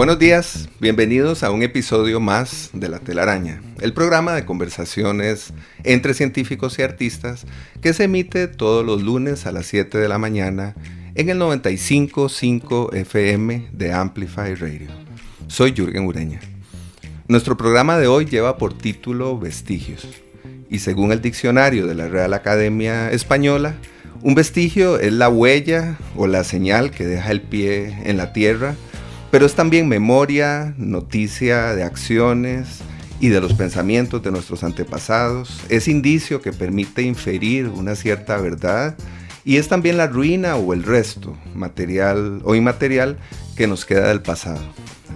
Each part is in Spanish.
Buenos días, bienvenidos a un episodio más de La Telaraña, el programa de conversaciones entre científicos y artistas que se emite todos los lunes a las 7 de la mañana en el 95.5 FM de Amplify Radio. Soy Jürgen Ureña. Nuestro programa de hoy lleva por título Vestigios y según el diccionario de la Real Academia Española, un vestigio es la huella o la señal que deja el pie en la tierra pero es también memoria, noticia de acciones y de los pensamientos de nuestros antepasados. Es indicio que permite inferir una cierta verdad y es también la ruina o el resto, material o inmaterial, que nos queda del pasado.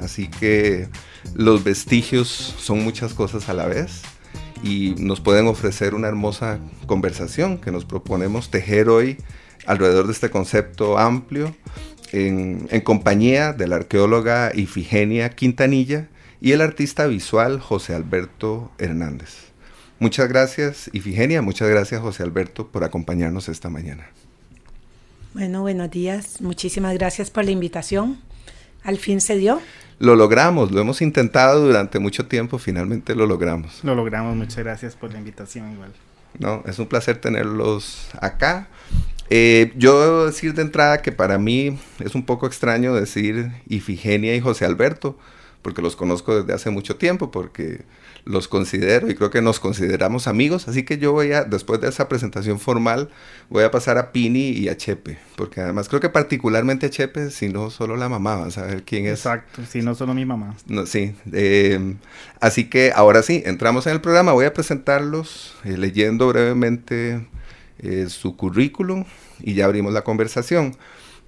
Así que los vestigios son muchas cosas a la vez y nos pueden ofrecer una hermosa conversación que nos proponemos tejer hoy alrededor de este concepto amplio en, compañía de la arqueóloga Ifigenia Quintanilla y el artista visual José Alberto Hernández. Muchas gracias Ifigenia, muchas gracias José Alberto por acompañarnos esta mañana. Bueno, buenos días, muchísimas gracias por la invitación. Al fin se dio. Lo logramos, lo hemos intentado durante mucho tiempo, finalmente lo logramos. Lo logramos, muchas gracias por la invitación igual. No, es un placer tenerlos acá. Eh, yo debo decir de entrada que para mí es un poco extraño decir Ifigenia y José Alberto, porque los conozco desde hace mucho tiempo, porque los considero y creo que nos consideramos amigos, así que yo voy a, después de esa presentación formal, voy a pasar a Pini y a Chepe, porque además creo que particularmente a Chepe, si no solo la mamá, vas a ver quién es. Exacto, si no solo mi mamá. No, sí, eh, así que ahora sí, entramos en el programa, voy a presentarlos eh, leyendo brevemente eh, su currículum y ya abrimos la conversación.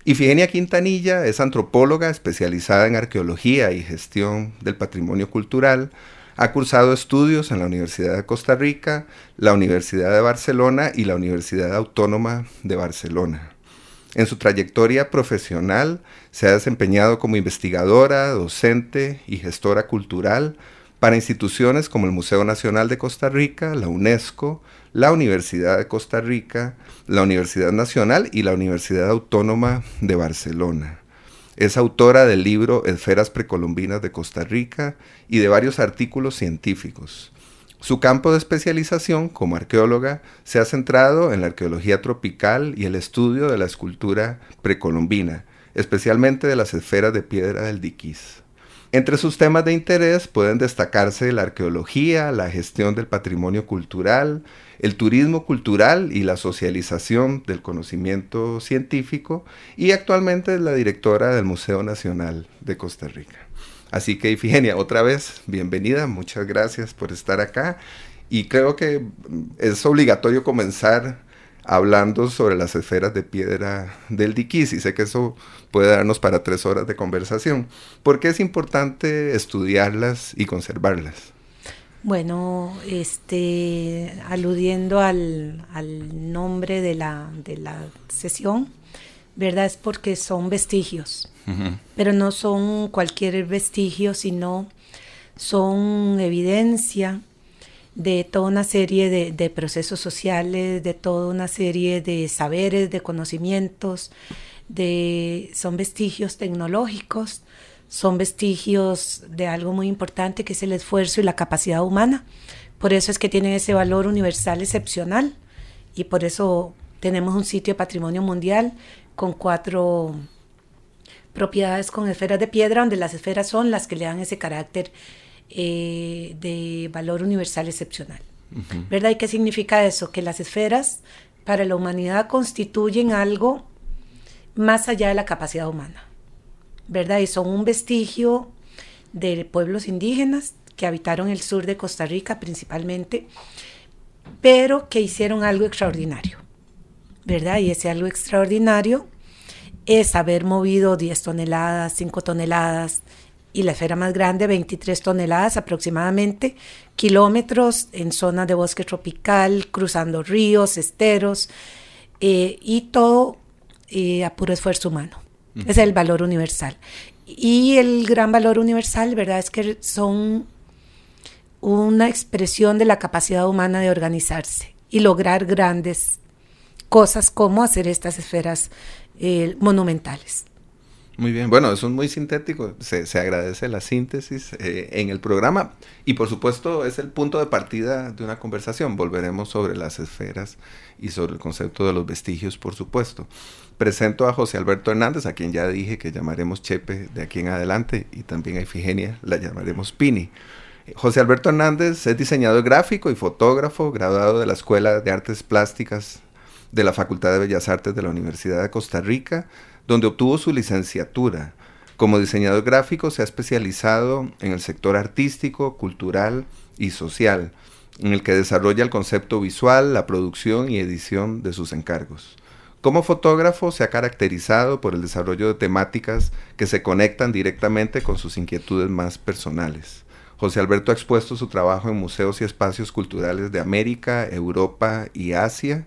Ifigenia Quintanilla es antropóloga especializada en arqueología y gestión del patrimonio cultural. Ha cursado estudios en la Universidad de Costa Rica, la Universidad de Barcelona y la Universidad Autónoma de Barcelona. En su trayectoria profesional se ha desempeñado como investigadora, docente y gestora cultural para instituciones como el Museo Nacional de Costa Rica, la UNESCO, la Universidad de Costa Rica, la Universidad Nacional y la Universidad Autónoma de Barcelona. Es autora del libro Esferas Precolombinas de Costa Rica y de varios artículos científicos. Su campo de especialización como arqueóloga se ha centrado en la arqueología tropical y el estudio de la escultura precolombina, especialmente de las esferas de piedra del Diquís. Entre sus temas de interés pueden destacarse la arqueología, la gestión del patrimonio cultural, el turismo cultural y la socialización del conocimiento científico y actualmente es la directora del Museo Nacional de Costa Rica. Así que Ifigenia, otra vez, bienvenida, muchas gracias por estar acá y creo que es obligatorio comenzar hablando sobre las esferas de piedra del Diquís y sé que eso puede darnos para tres horas de conversación. ¿Por qué es importante estudiarlas y conservarlas? Bueno, este, aludiendo al, nombre de la, de la sesión, ¿verdad? Es porque son vestigios, pero no son cualquier vestigio, sino son evidencia de toda una serie de, procesos sociales, de toda una serie de saberes, de conocimientos, de, son vestigios tecnológicos, son vestigios de algo muy importante que es el esfuerzo y la capacidad humana. Por eso es que tienen ese valor universal excepcional y por eso tenemos un sitio de patrimonio mundial con cuatro propiedades con esferas de piedra, donde las esferas son las que le dan ese carácter eh, de valor universal excepcional. ¿Verdad? ¿Y qué significa eso? Que las esferas para la humanidad constituyen algo más allá de la capacidad humana. ¿Verdad? Y son un vestigio de pueblos indígenas que habitaron el sur de Costa Rica principalmente, pero que hicieron algo extraordinario. ¿Verdad? Y ese algo extraordinario es haber movido 10 toneladas, 5 toneladas y la esfera más grande 23 toneladas aproximadamente, kilómetros en zonas de bosque tropical, cruzando ríos, esteros eh, y todo eh, a puro esfuerzo humano. Es el valor universal. Y el gran valor universal, ¿verdad? Es que son una expresión de la capacidad humana de organizarse y lograr grandes cosas como hacer estas esferas eh, monumentales. Muy bien, bueno, eso es muy sintético, se, se agradece la síntesis eh, en el programa y por supuesto es el punto de partida de una conversación, volveremos sobre las esferas y sobre el concepto de los vestigios, por supuesto. Presento a José Alberto Hernández, a quien ya dije que llamaremos Chepe de aquí en adelante y también a Ifigenia la llamaremos Pini. José Alberto Hernández es diseñador gráfico y fotógrafo, graduado de la Escuela de Artes Plásticas de la Facultad de Bellas Artes de la Universidad de Costa Rica, donde obtuvo su licenciatura. Como diseñador gráfico se ha especializado en el sector artístico, cultural y social, en el que desarrolla el concepto visual, la producción y edición de sus encargos. Como fotógrafo se ha caracterizado por el desarrollo de temáticas que se conectan directamente con sus inquietudes más personales. José Alberto ha expuesto su trabajo en museos y espacios culturales de América, Europa y Asia.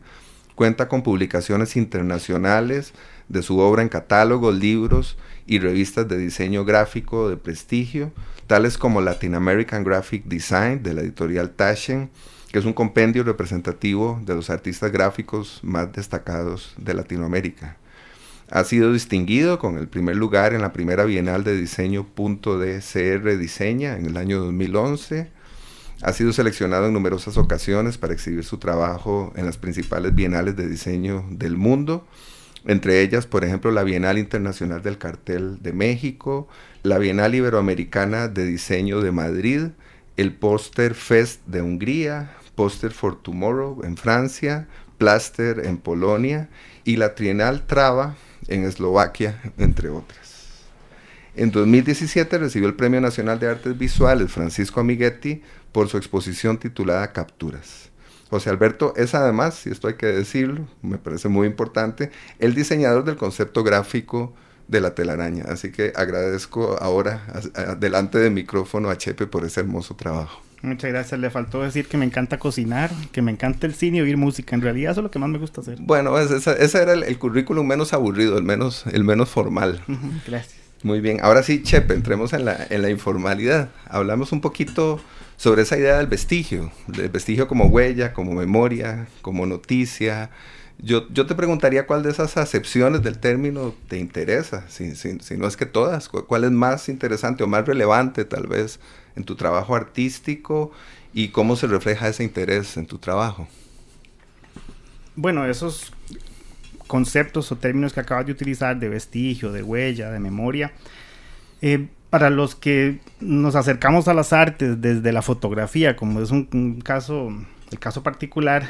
Cuenta con publicaciones internacionales, de su obra en catálogos, libros y revistas de diseño gráfico de prestigio, tales como Latin American Graphic Design de la editorial Taschen, que es un compendio representativo de los artistas gráficos más destacados de Latinoamérica. Ha sido distinguido con el primer lugar en la primera Bienal de Diseño .dcr Diseña en el año 2011. Ha sido seleccionado en numerosas ocasiones para exhibir su trabajo en las principales bienales de diseño del mundo entre ellas, por ejemplo, la Bienal Internacional del Cartel de México, la Bienal Iberoamericana de Diseño de Madrid, el Poster Fest de Hungría, Poster for Tomorrow en Francia, Plaster en Polonia y la Trienal Trava en Eslovaquia, entre otras. En 2017 recibió el Premio Nacional de Artes Visuales Francisco Amiguetti por su exposición titulada Capturas. José Alberto es además, y esto hay que decirlo, me parece muy importante, el diseñador del concepto gráfico de la telaraña. Así que agradezco ahora delante del micrófono a Chepe por ese hermoso trabajo. Muchas gracias. Le faltó decir que me encanta cocinar, que me encanta el cine y oír música. En realidad eso es lo que más me gusta hacer. Bueno, ese, era el, currículum menos aburrido, el menos, el menos formal. gracias. Muy bien. Ahora sí, Chepe, entremos en la, en la informalidad. Hablamos un poquito sobre esa idea del vestigio, del vestigio como huella, como memoria, como noticia. Yo, yo te preguntaría cuál de esas acepciones del término te interesa, si, si, no es que todas, cuál es más interesante o más relevante tal vez en tu trabajo artístico y cómo se refleja ese interés en tu trabajo. Bueno, esos conceptos o términos que acabas de utilizar de vestigio, de huella, de memoria, eh, para los que nos acercamos a las artes desde la fotografía, como es un, caso, el caso particular,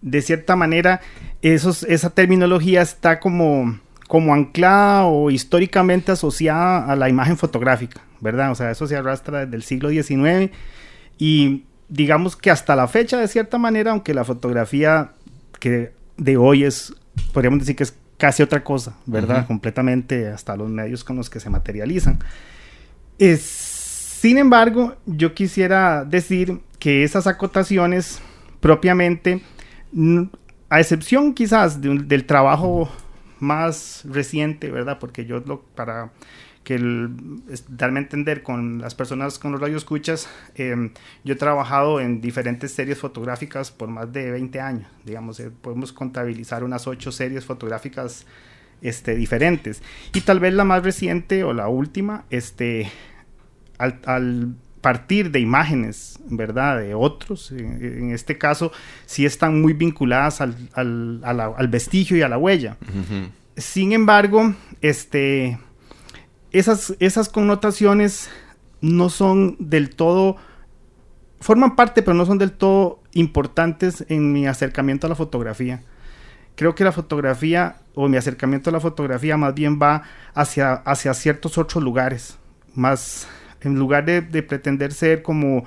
de cierta manera, esos, esa terminología está como, como anclada o históricamente asociada a la imagen fotográfica, ¿verdad? O sea, eso se arrastra desde el siglo XIX y digamos que hasta la fecha, de cierta manera, aunque la fotografía que de hoy es, podríamos decir que es casi otra cosa, ¿verdad? Completamente hasta los medios con los que se materializan. Es, sin embargo, yo quisiera decir que esas acotaciones propiamente, a excepción quizás del trabajo más reciente, ¿verdad? Porque yo lo, para que darme a entender con las personas con los radioescuchas, eh, yo he trabajado en diferentes series fotográficas por más de 20 años, digamos, eh, podemos contabilizar unas 8 series fotográficas este, diferentes. Y tal vez la más reciente o la última, este, al, partir de imágenes, ¿verdad? De otros, en, este caso, sí están muy vinculadas al, al, vestigio y a la huella. Sin embargo, este esas, esas connotaciones no son del todo, forman parte, pero no son del todo importantes en mi acercamiento a la fotografía. Creo que la fotografía, o mi acercamiento a la fotografía, más bien va hacia, hacia ciertos otros lugares, más en lugar de, pretender ser como,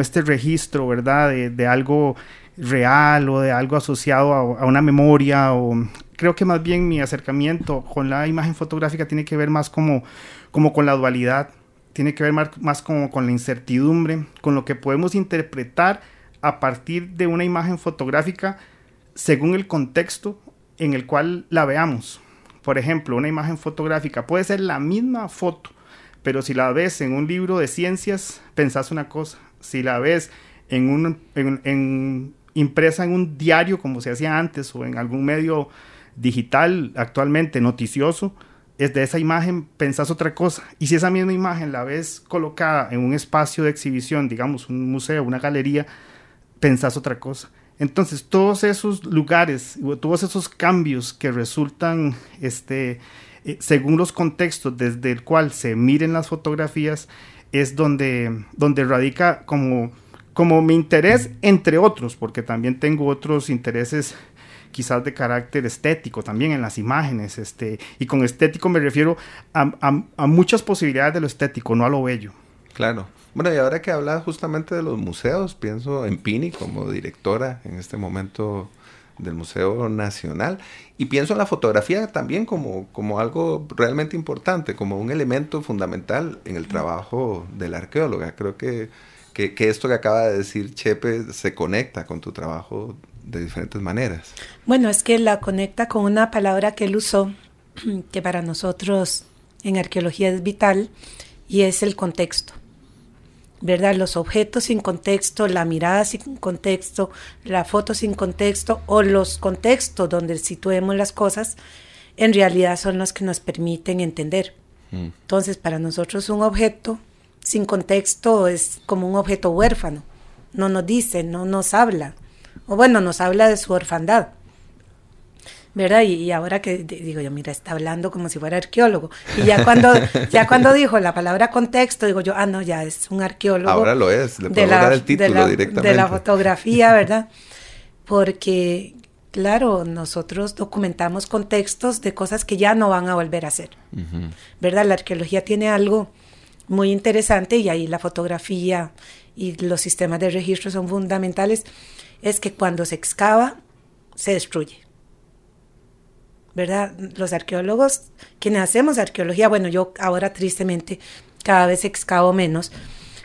este registro. De, algo real o de algo asociado a, una memoria o creo que más bien mi acercamiento con la imagen fotográfica tiene que ver más como, con la dualidad, tiene que ver más, más como con la incertidumbre, con lo que podemos interpretar a partir de una imagen fotográfica según el contexto en el cual la veamos. Por ejemplo, una imagen fotográfica puede ser la misma foto, pero si la ves en un libro de ciencias, pensás una cosa. Si la ves en un, impresa en un diario como se hacía antes o en algún medio digital actualmente noticioso, es de esa imagen pensás otra cosa. Y si esa misma imagen la ves colocada en un espacio de exhibición, digamos un museo, una galería, pensás otra cosa. Entonces, todos esos lugares, todos esos cambios que resultan, este, eh, según los contextos desde el cual se miren las fotografías, es donde, donde radica como, como mi interés, entre otros, porque también tengo otros intereses quizás de carácter estético también en las imágenes, este, y con estético me refiero a, a muchas posibilidades de lo estético, no a lo bello. Claro. Bueno, y ahora que hablas justamente de los museos, pienso en Pini como directora en este momento del Museo Nacional y pienso en la fotografía también como, como algo realmente importante, como un elemento fundamental en el trabajo de la arqueóloga. Creo que, que, que esto que acaba de decir Chepe se conecta con tu trabajo de diferentes maneras. Bueno, es que la conecta con una palabra que él usó, que para nosotros en arqueología es vital, y es el contexto. ¿Verdad? Los objetos sin contexto, la mirada sin contexto, la foto sin contexto o los contextos donde situemos las cosas, en realidad son los que nos permiten entender. Mm. Entonces, para nosotros un objeto sin contexto es como un objeto huérfano. No nos dice, no nos habla. O bueno, nos habla de su orfandad. ¿Verdad? Y, ahora que digo yo, mira, está hablando como si fuera arqueólogo. Y ya cuando, ya cuando dijo la palabra contexto, digo yo, ah, no, ya es un arqueólogo. Ahora lo es, le puedo dar el título de la, directamente. De la fotografía, ¿verdad? Porque, claro, nosotros documentamos contextos de cosas que ya no van a volver a hacer, ¿verdad? La arqueología tiene algo muy interesante y ahí la fotografía y los sistemas de registro son fundamentales, es que cuando se excava, se destruye. ¿Verdad? Los arqueólogos, quienes hacemos arqueología, bueno, yo ahora tristemente cada vez excavo menos,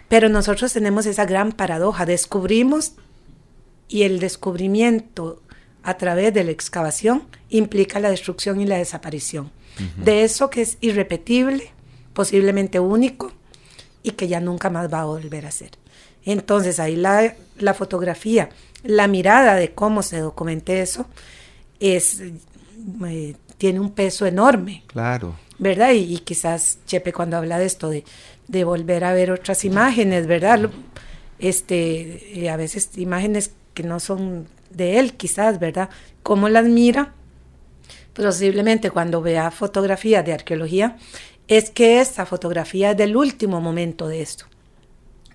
pero nosotros tenemos esa gran paradoja, descubrimos y el descubrimiento a través de la excavación implica la destrucción y la desaparición de eso que es irrepetible, posiblemente único y que ya nunca más va a volver a ser. Entonces ahí la, la fotografía, la mirada de cómo se documente eso, es eh, tiene un peso enorme. Claro. ¿Verdad? Y, quizás Chepe cuando habla de esto, de, de, volver a ver otras imágenes, ¿verdad? Este, eh, a veces imágenes que no son de él, quizás, ¿verdad? ¿Cómo las mira? Posiblemente cuando vea fotografías de arqueología, es que esa fotografía es del último momento de esto.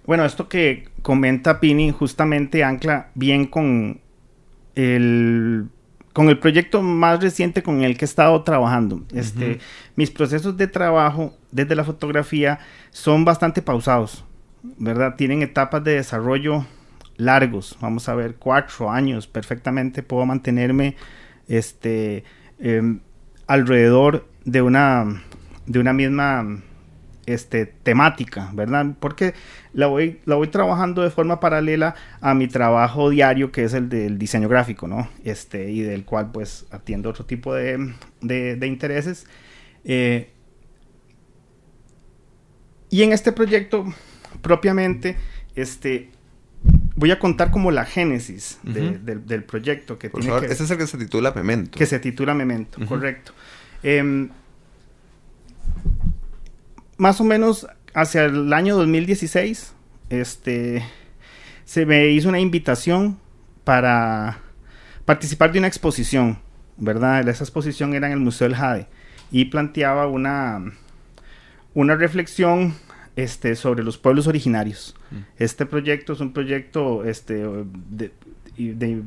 Bueno, esto que comenta Pini justamente ancla bien con el con el proyecto más reciente con el que he estado trabajando. Este, Mis procesos de trabajo desde la fotografía son bastante pausados, ¿verdad? Tienen etapas de desarrollo largos, vamos a ver, cuatro años perfectamente puedo mantenerme este, em, alrededor de una, de una misma este, temática, ¿verdad? Porque la voy, la voy trabajando de forma paralela a mi trabajo diario, que es el del diseño gráfico, ¿no? Este, y del cual pues atiendo otro tipo de, de, intereses. Eh, y en este proyecto, propiamente, este, voy a contar como la génesis del, proyecto. Que tiene que, ese es el que se titula Memento. Que se titula Memento, correcto. Em, más o menos hacia el año 2016, este, se me hizo una invitación para participar de una exposición, ¿verdad? Esa exposición era en el Museo del Jade y planteaba una, una reflexión este, sobre los pueblos originarios. Mm. Este proyecto es un proyecto este,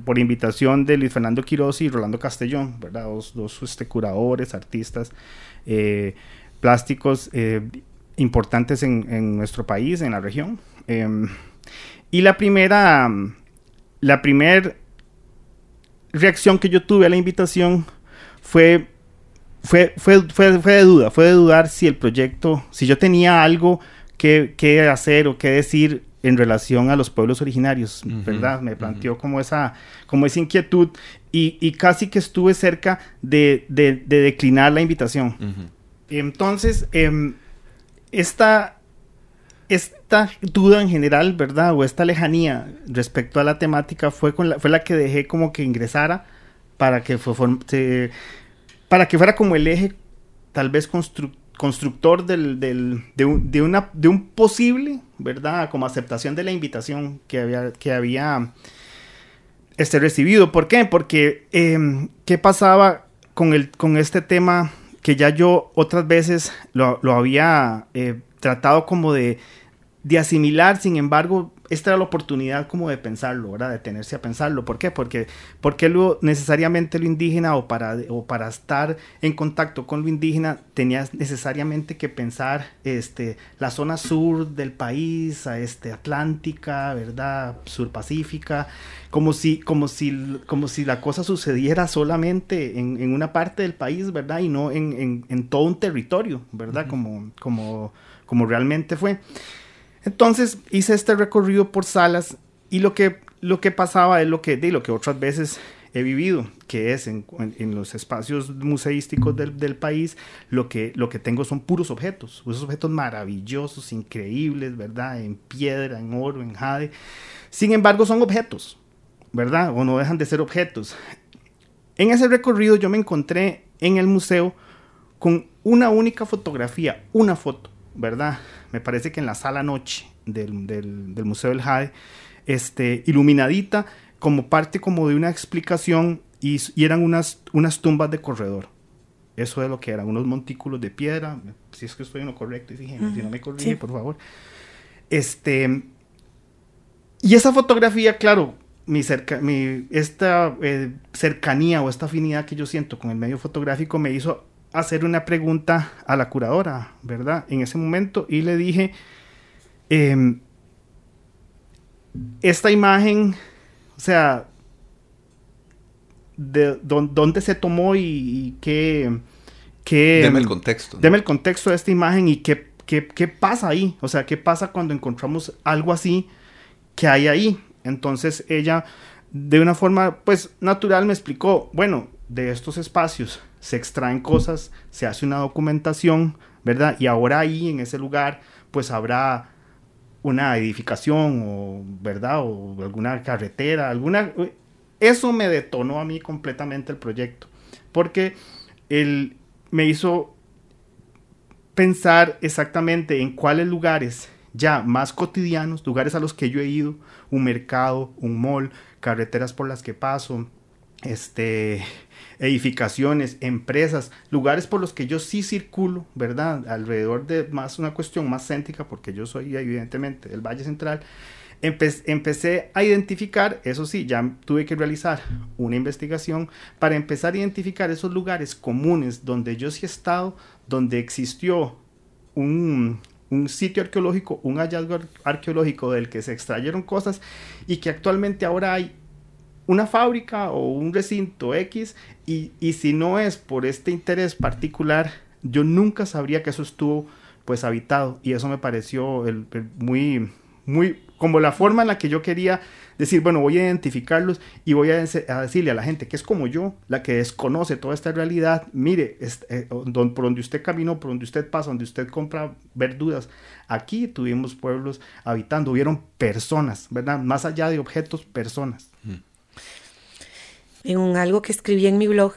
por invitación de Luis Fernando Quiroz y Rolando Castellón, ¿verdad? Dos, dos este, curadores, artistas. Eh, plásticos eh, importantes en, nuestro país, en la región. Em, y la primera, la primera reacción que yo tuve a la invitación fue, fue, fue, fue, fue de duda, fue de dudar si el proyecto, si yo tenía algo que, que hacer o que decir en relación a los pueblos originarios, ¿verdad? Me planteó como, esa, como esa inquietud y, y casi que estuve cerca de, de, de declinar la invitación. Entonces, eh, esta, esta duda en general, ¿verdad? O esta lejanía respecto a la temática fue, la, fue la que dejé como que ingresara para que, fue, se, para que fuera como el eje tal vez constructor del, de, un, posible, ¿verdad? Como aceptación de la invitación que había, que había este, recibido. ¿Por qué? Porque, eh, ¿qué pasaba con, el, con este tema que ya yo otras veces lo, había eh, tratado como de, de asimilar, sin embargo, esta era la oportunidad como de pensarlo, ¿verdad? De tenerse a pensarlo. ¿Por qué? Porque, porque lo, necesariamente lo indígena o para, o para estar en contacto con lo indígena tenías necesariamente que pensar este, la zona sur del país, a este, Atlántica, ¿verdad? Sur Pacífica, como si, como si, como si la cosa sucediera solamente en, en una parte del país, ¿verdad? Y no en, en, en todo un territorio, ¿verdad? como, como, como realmente fue. Entonces hice este recorrido por salas y lo que, lo que pasaba es lo que, de lo que otras veces he vivido, que es en, en, los espacios museísticos del, del, país, lo que, lo que tengo son puros objetos, esos objetos maravillosos, increíbles, ¿verdad? En piedra, en oro, en jade. Sin embargo, son objetos, ¿verdad? O no dejan de ser objetos. En ese recorrido yo me encontré en el museo con una única fotografía, una foto, ¿verdad? Me parece que en la sala noche del, del, del Museo del Jade, este, iluminadita como parte como de una explicación y, y, eran unas, unas tumbas de corredor. Eso es lo que eran, unos montículos de piedra, si es que estoy en lo correcto, y dije, uh -huh. si no me corrige, sí. por favor. Este, y esa fotografía, claro, mi, cerca, mi esta eh, cercanía o esta afinidad que yo siento con el medio fotográfico me hizo hacer una pregunta a la curadora, ¿verdad? En ese momento y le dije, eh, esta imagen, o sea, de dónde se tomó y, y qué, qué... Deme el contexto. ¿no? Deme el contexto de esta imagen y qué, qué, qué pasa ahí, o sea, qué pasa cuando encontramos algo así que hay ahí. Entonces ella, de una forma, pues, natural me explicó, bueno, de estos espacios se extraen cosas, se hace una documentación, ¿verdad? Y ahora ahí, en ese lugar, pues habrá una edificación o, ¿verdad? O alguna carretera, alguna... Eso me detonó a mí completamente el proyecto, porque él me hizo pensar exactamente en cuáles lugares ya más cotidianos, lugares a los que yo he ido, un mercado, un mall, carreteras por las que paso, este, edificaciones, empresas, lugares por los que yo sí circulo, ¿verdad? Alrededor de más una cuestión más céntrica, porque yo soy evidentemente del Valle Central. Empe empecé a identificar, eso sí, ya tuve que realizar una investigación para empezar a identificar esos lugares comunes donde yo sí he estado, donde existió un, un sitio arqueológico, un hallazgo arqueológico del que se extrayeron cosas y que actualmente ahora hay una fábrica o un recinto X y, y, si no es por este interés particular, yo nunca sabría que eso estuvo pues habitado y eso me pareció el, muy, muy, como la forma en la que yo quería decir, bueno, voy a identificarlos y voy a, decirle a la gente que es como yo, la que desconoce toda esta realidad, mire, es, eh, por donde usted caminó, por donde usted pasa, donde usted compra verduras, aquí tuvimos pueblos habitando, hubieron personas, ¿verdad? Más allá de objetos, personas. En algo que escribí en mi blog,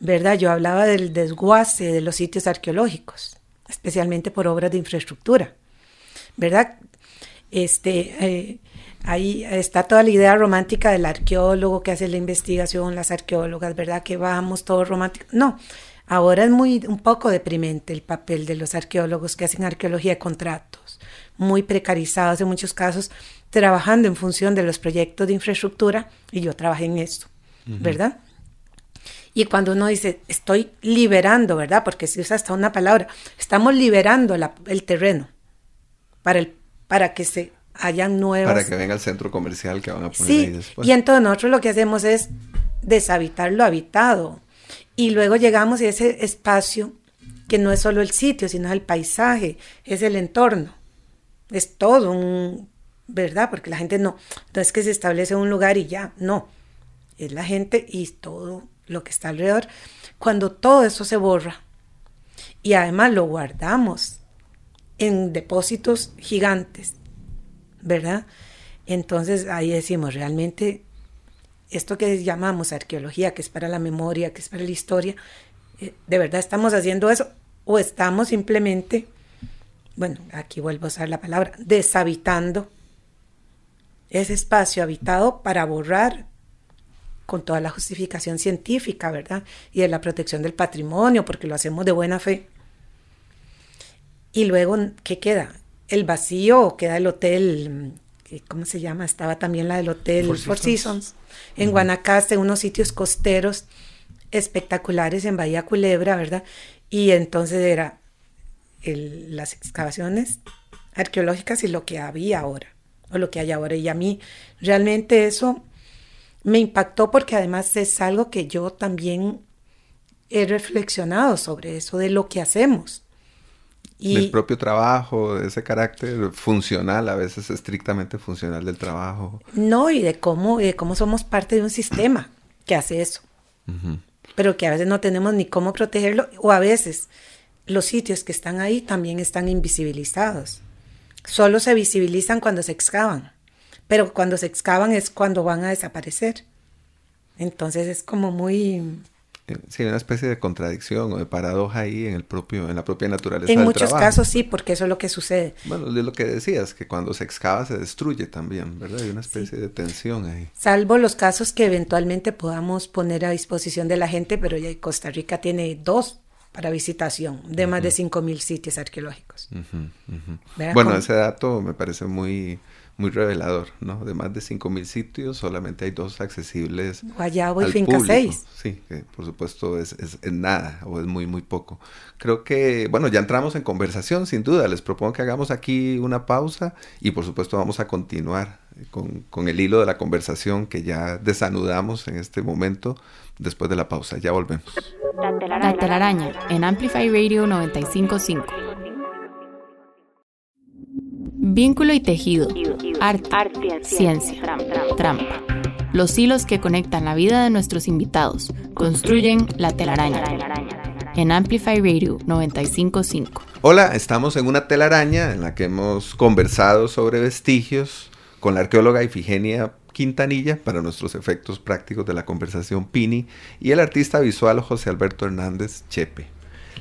¿verdad? Yo hablaba del desguace de los sitios arqueológicos, especialmente por obras de infraestructura, ¿verdad? Este, eh, ahí está toda la idea romántica del arqueólogo que hace la investigación, las arqueólogas, ¿verdad? Que vamos todos románticos. No, ahora es muy un poco deprimente el papel de los arqueólogos que hacen arqueología de contratos, muy precarizados en muchos casos, trabajando en función de los proyectos de infraestructura, y yo trabajé en esto. Uh -huh. ¿verdad? Y cuando uno dice, estoy liberando, ¿verdad? Porque se usa hasta una palabra, estamos liberando la, el terreno para, el, para que se hayan nuevas... Para que venga el centro comercial que van a poner sí, ahí después. Y entonces nosotros lo que hacemos es deshabitar lo habitado. Y luego llegamos a ese espacio que no es solo el sitio, sino el paisaje, es el entorno. Es todo un, ¿verdad? Porque la gente no, no es que se establece un lugar y ya, no. Es la gente y todo lo que está alrededor. Cuando todo eso se borra y además lo guardamos en depósitos gigantes, ¿verdad? Entonces ahí decimos, realmente esto que llamamos arqueología, que es para la memoria, que es para la historia, eh, ¿de verdad estamos haciendo eso? ¿O estamos simplemente, bueno, aquí vuelvo a usar la palabra, deshabitando ese espacio habitado para borrar con toda la justificación científica, ¿verdad? Y de la protección del patrimonio, porque lo hacemos de buena fe. Y luego, ¿qué queda? El vacío, queda el hotel, ¿cómo se llama? Estaba también la del hotel Four, Seasons. en Guanacaste, unos sitios costeros espectaculares en Bahía Culebra, ¿verdad? Y entonces era las excavaciones arqueológicas y lo que había ahora, o lo que hay ahora. Y a mí realmente eso me impactó porque además es algo que yo también he reflexionado sobre eso, de lo que hacemos. Y el propio trabajo, ese carácter funcional, a veces estrictamente funcional del trabajo. No, y de cómo, de cómo somos parte de un sistema que hace eso. Pero que a veces no tenemos ni cómo protegerlo, o a veces los sitios que están ahí también están invisibilizados. Solo se visibilizan cuando se excavan pero cuando se excavan es cuando van a desaparecer. Entonces es como muy... Sí, una especie de contradicción o de paradoja ahí en, el propio, en la propia naturaleza. En muchos casos sí, porque eso es lo que sucede. Bueno, es lo que decías, que cuando se excava se destruye también, ¿verdad? Hay una especie de tensión ahí. Salvo los casos que eventualmente podamos poner a disposición de la gente, pero ya Costa Rica tiene dos para visitación de más de 5.000 sitios arqueológicos. Bueno, ese dato me parece muy muy revelador, ¿no? De más de 5.000 sitios, solamente hay dos accesibles. Guayabo y Finca 6. Sí, que por supuesto es, es, nada o es muy, muy poco. Creo que, bueno, ya entramos en conversación, sin duda. Les propongo que hagamos aquí una pausa y por supuesto vamos a continuar con, con el hilo de la conversación que ya desanudamos en este momento después de la pausa. Ya volvemos. La telaraña en Amplify Radio 955. Vínculo y tejido, arte, ciencia, trampa. Los hilos que conectan la vida de nuestros invitados construyen la telaraña. En Amplify Radio 955. Hola, estamos en una telaraña en la que hemos conversado sobre vestigios con la arqueóloga Ifigenia Quintanilla para nuestros efectos prácticos de la conversación Pini y el artista visual José Alberto Hernández Chepe.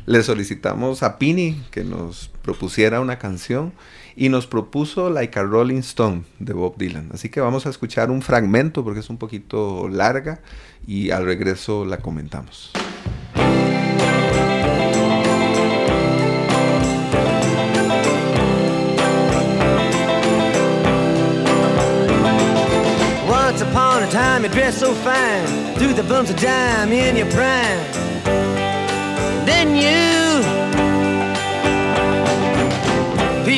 Le solicitamos a Pini que nos propusiera una canción y nos propuso Like a Rolling Stone de Bob Dylan. Así que vamos a escuchar un fragmento porque es un poquito larga y al regreso la comentamos. Once upon a time you dressed so fine, threw the bumps of dime in your prime. Then you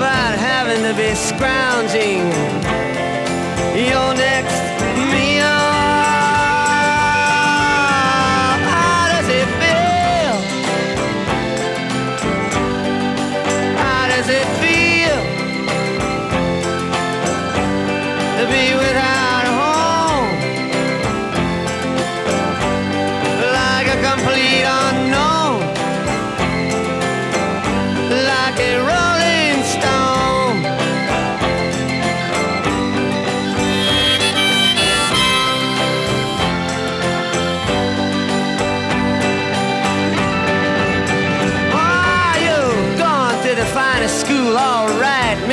about having to be scrounging. Your next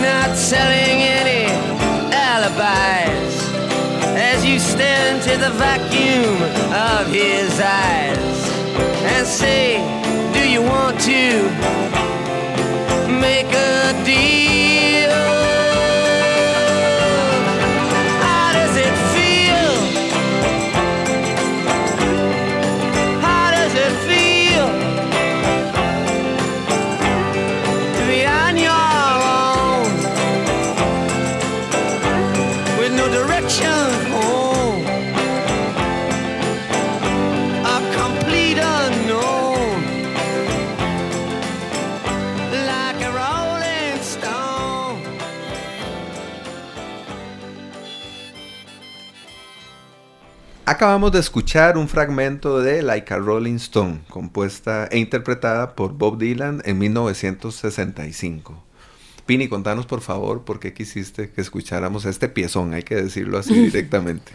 not selling any alibis as you stare into the vacuum of his eyes and say, Do you want to make a deal? Acabamos de escuchar un fragmento de Like a Rolling Stone, compuesta e interpretada por Bob Dylan en 1965. Pini, contanos por favor por qué quisiste que escucháramos este piezón, hay que decirlo así directamente.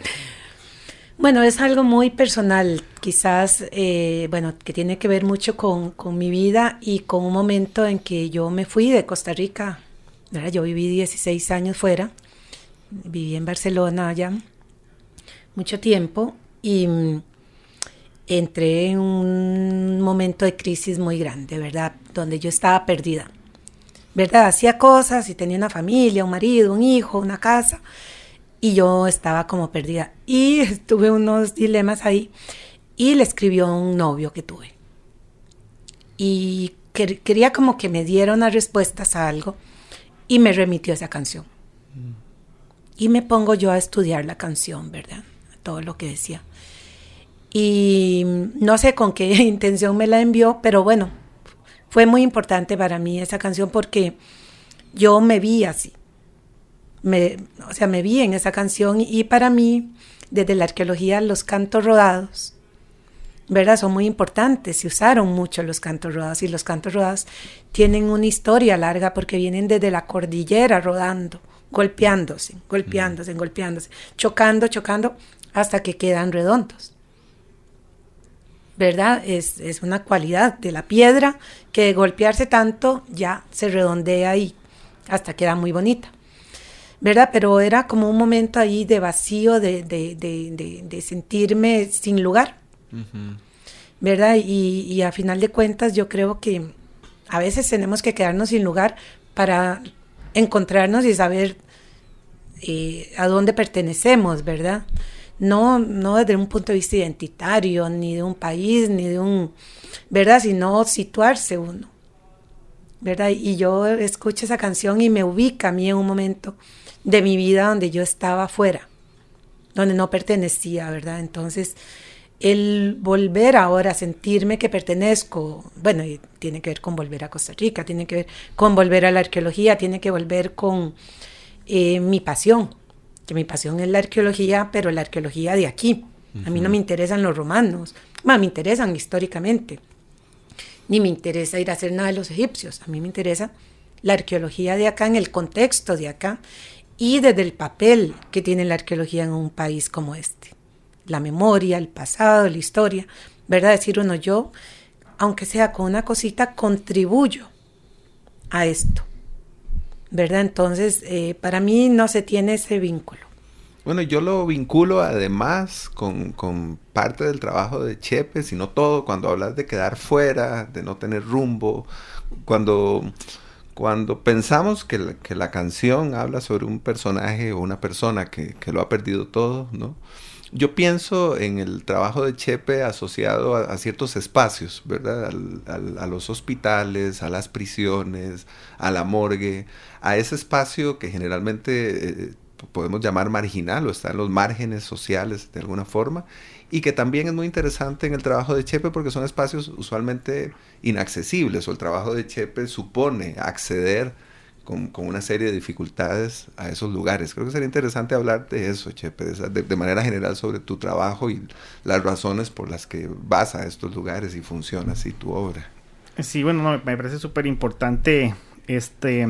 Bueno, es algo muy personal, quizás, eh, bueno, que tiene que ver mucho con, con mi vida y con un momento en que yo me fui de Costa Rica. ¿verdad? Yo viví 16 años fuera, viví en Barcelona allá mucho tiempo y mm, entré en un momento de crisis muy grande, ¿verdad? Donde yo estaba perdida, ¿verdad? Hacía cosas y tenía una familia, un marido, un hijo, una casa y yo estaba como perdida. Y tuve unos dilemas ahí y le escribió a un novio que tuve. Y quer- quería como que me diera unas respuestas a algo y me remitió esa canción. Y me pongo yo a estudiar la canción, ¿verdad? Todo lo que decía. Y no sé con qué intención me la envió, pero bueno, fue muy importante para mí esa canción porque yo me vi así. Me, o sea, me vi en esa canción y para mí, desde la arqueología, los cantos rodados, ¿verdad? Son muy importantes, se usaron mucho los cantos rodados y los cantos rodados tienen una historia larga porque vienen desde la cordillera rodando, golpeándose, golpeándose, golpeándose, chocando, chocando, hasta que quedan redondos. ¿Verdad? Es, es una cualidad de la piedra que de golpearse tanto ya se redondea y hasta queda muy bonita. ¿verdad? Pero era como un momento ahí de vacío, de, de, de, de, de sentirme sin lugar, ¿verdad? Y, y, a final de cuentas yo creo que a veces tenemos que quedarnos sin lugar para encontrarnos y saber eh, a dónde pertenecemos, ¿verdad? No, no desde un punto de vista identitario, ni de un país, ni de un, ¿verdad? Sino situarse uno, ¿verdad? Y yo escucho esa canción y me ubica a mí en un momento de mi vida donde yo estaba afuera, donde no pertenecía, ¿verdad? Entonces, el volver ahora a sentirme que pertenezco, bueno, tiene que ver con volver a Costa Rica, tiene que ver con volver a la arqueología, tiene que volver con eh, mi pasión, que mi pasión es la arqueología, pero la arqueología de aquí. Uh -huh. A mí no me interesan los romanos, bueno, me interesan históricamente, ni me interesa ir a hacer nada de los egipcios, a mí me interesa la arqueología de acá, en el contexto de acá, y desde el papel que tiene la arqueología en un país como este. La memoria, el pasado, la historia, ¿verdad? Decir uno, yo, aunque sea con una cosita, contribuyo a esto, ¿verdad? Entonces, eh, para mí no se tiene ese vínculo. Bueno, yo lo vinculo además con, con, parte del trabajo de Chepe, si no todo, cuando hablas de quedar fuera, de no tener rumbo, cuando cuando pensamos que la, que la, canción habla sobre un personaje o una persona que, que, lo ha perdido todo, ¿no? Yo pienso en el trabajo de Chepe asociado a, ciertos espacios, ¿verdad? Al, al, a los hospitales, a las prisiones, a la morgue, a ese espacio que generalmente eh, podemos llamar marginal o está en los márgenes sociales de alguna forma y que también es muy interesante en el trabajo de Chepe porque son espacios usualmente inaccesibles o el trabajo de Chepe supone acceder con, con, una serie de dificultades a esos lugares. Creo que sería interesante hablar de eso, Chepe, de, de, manera general sobre tu trabajo y las razones por las que vas a estos lugares y funciona así tu obra. Sí, bueno, no, me parece súper importante este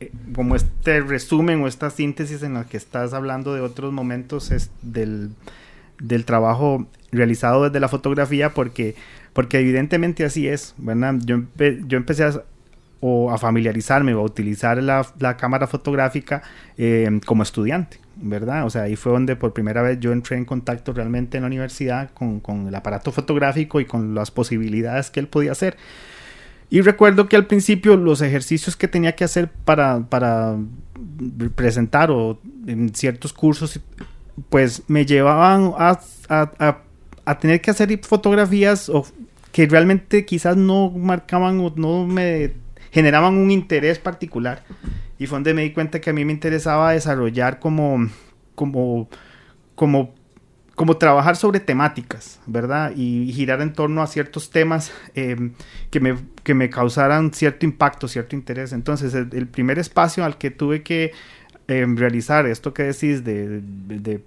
eh, como este resumen o esta síntesis en la que estás hablando de otros momentos es del, del trabajo realizado desde la fotografía porque porque evidentemente así es, ¿verdad? Yo, yo empecé a, o a familiarizarme o a utilizar la, la cámara fotográfica eh, como estudiante, ¿verdad? O sea, ahí fue donde por primera vez yo entré en contacto realmente en la universidad con, con el aparato fotográfico y con las posibilidades que él podía hacer. Y recuerdo que al principio los ejercicios que tenía que hacer para, para presentar o en ciertos cursos, pues me llevaban a, a, a, a tener que hacer fotografías o que realmente quizás no marcaban o no me generaban un interés particular. Y fue donde me di cuenta que a mí me interesaba desarrollar como, como, como, como trabajar sobre temáticas, ¿verdad? Y, girar en torno a ciertos temas eh, que, me, que me causaran cierto impacto, cierto interés. Entonces, el, primer espacio al que tuve que eh, realizar esto que decís de, de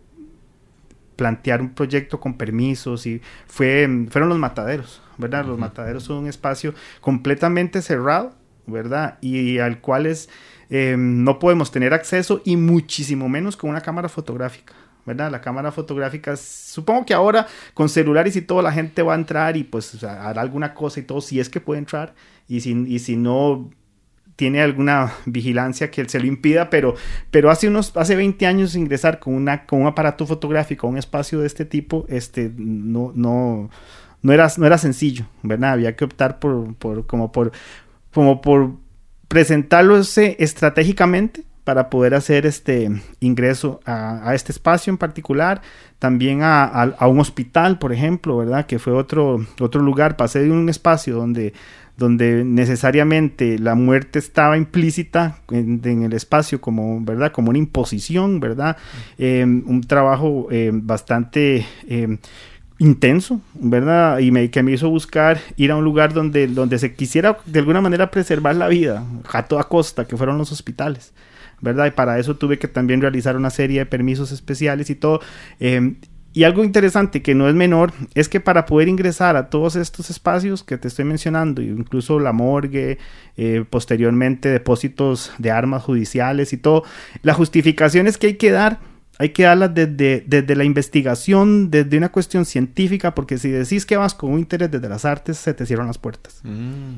plantear un proyecto con permisos y fue, fueron los mataderos, ¿verdad? Los mataderos son un espacio completamente cerrado, ¿verdad? Y, al cual es, eh, no podemos tener acceso y muchísimo menos con una cámara fotográfica. ¿verdad? La cámara fotográfica, supongo que ahora con celulares y todo la gente va a entrar y pues hará alguna cosa y todo, si es que puede entrar, y si, y si no, tiene alguna vigilancia que se lo impida, pero, pero hace unos, hace 20 años ingresar con una, con un aparato fotográfico a un espacio de este tipo, este, no, no, no era, no era sencillo, ¿verdad? Había que optar por, por, como por, como por presentarlo estratégicamente para poder hacer este ingreso a, a este espacio en particular, también a, a, a, un hospital, por ejemplo, ¿verdad? Que fue otro, otro lugar, pasé de un espacio donde donde necesariamente la muerte estaba implícita en, en el espacio como, ¿verdad? Como una imposición, ¿verdad? Eh, un trabajo eh, bastante eh, intenso, ¿verdad? Y me, que me hizo buscar ir a un lugar donde, donde se quisiera de alguna manera preservar la vida a toda costa, que fueron los hospitales. ¿verdad? Y para eso tuve que también realizar una serie de permisos especiales y todo. Eh, y algo interesante que no es menor es que para poder ingresar a todos estos espacios que te estoy mencionando, incluso la morgue, eh, posteriormente depósitos de armas judiciales y todo, la justificación es que hay que dar, hay que darlas desde, desde la investigación, desde una cuestión científica, porque si decís que vas con un interés desde las artes, se te cierran las puertas. Mm.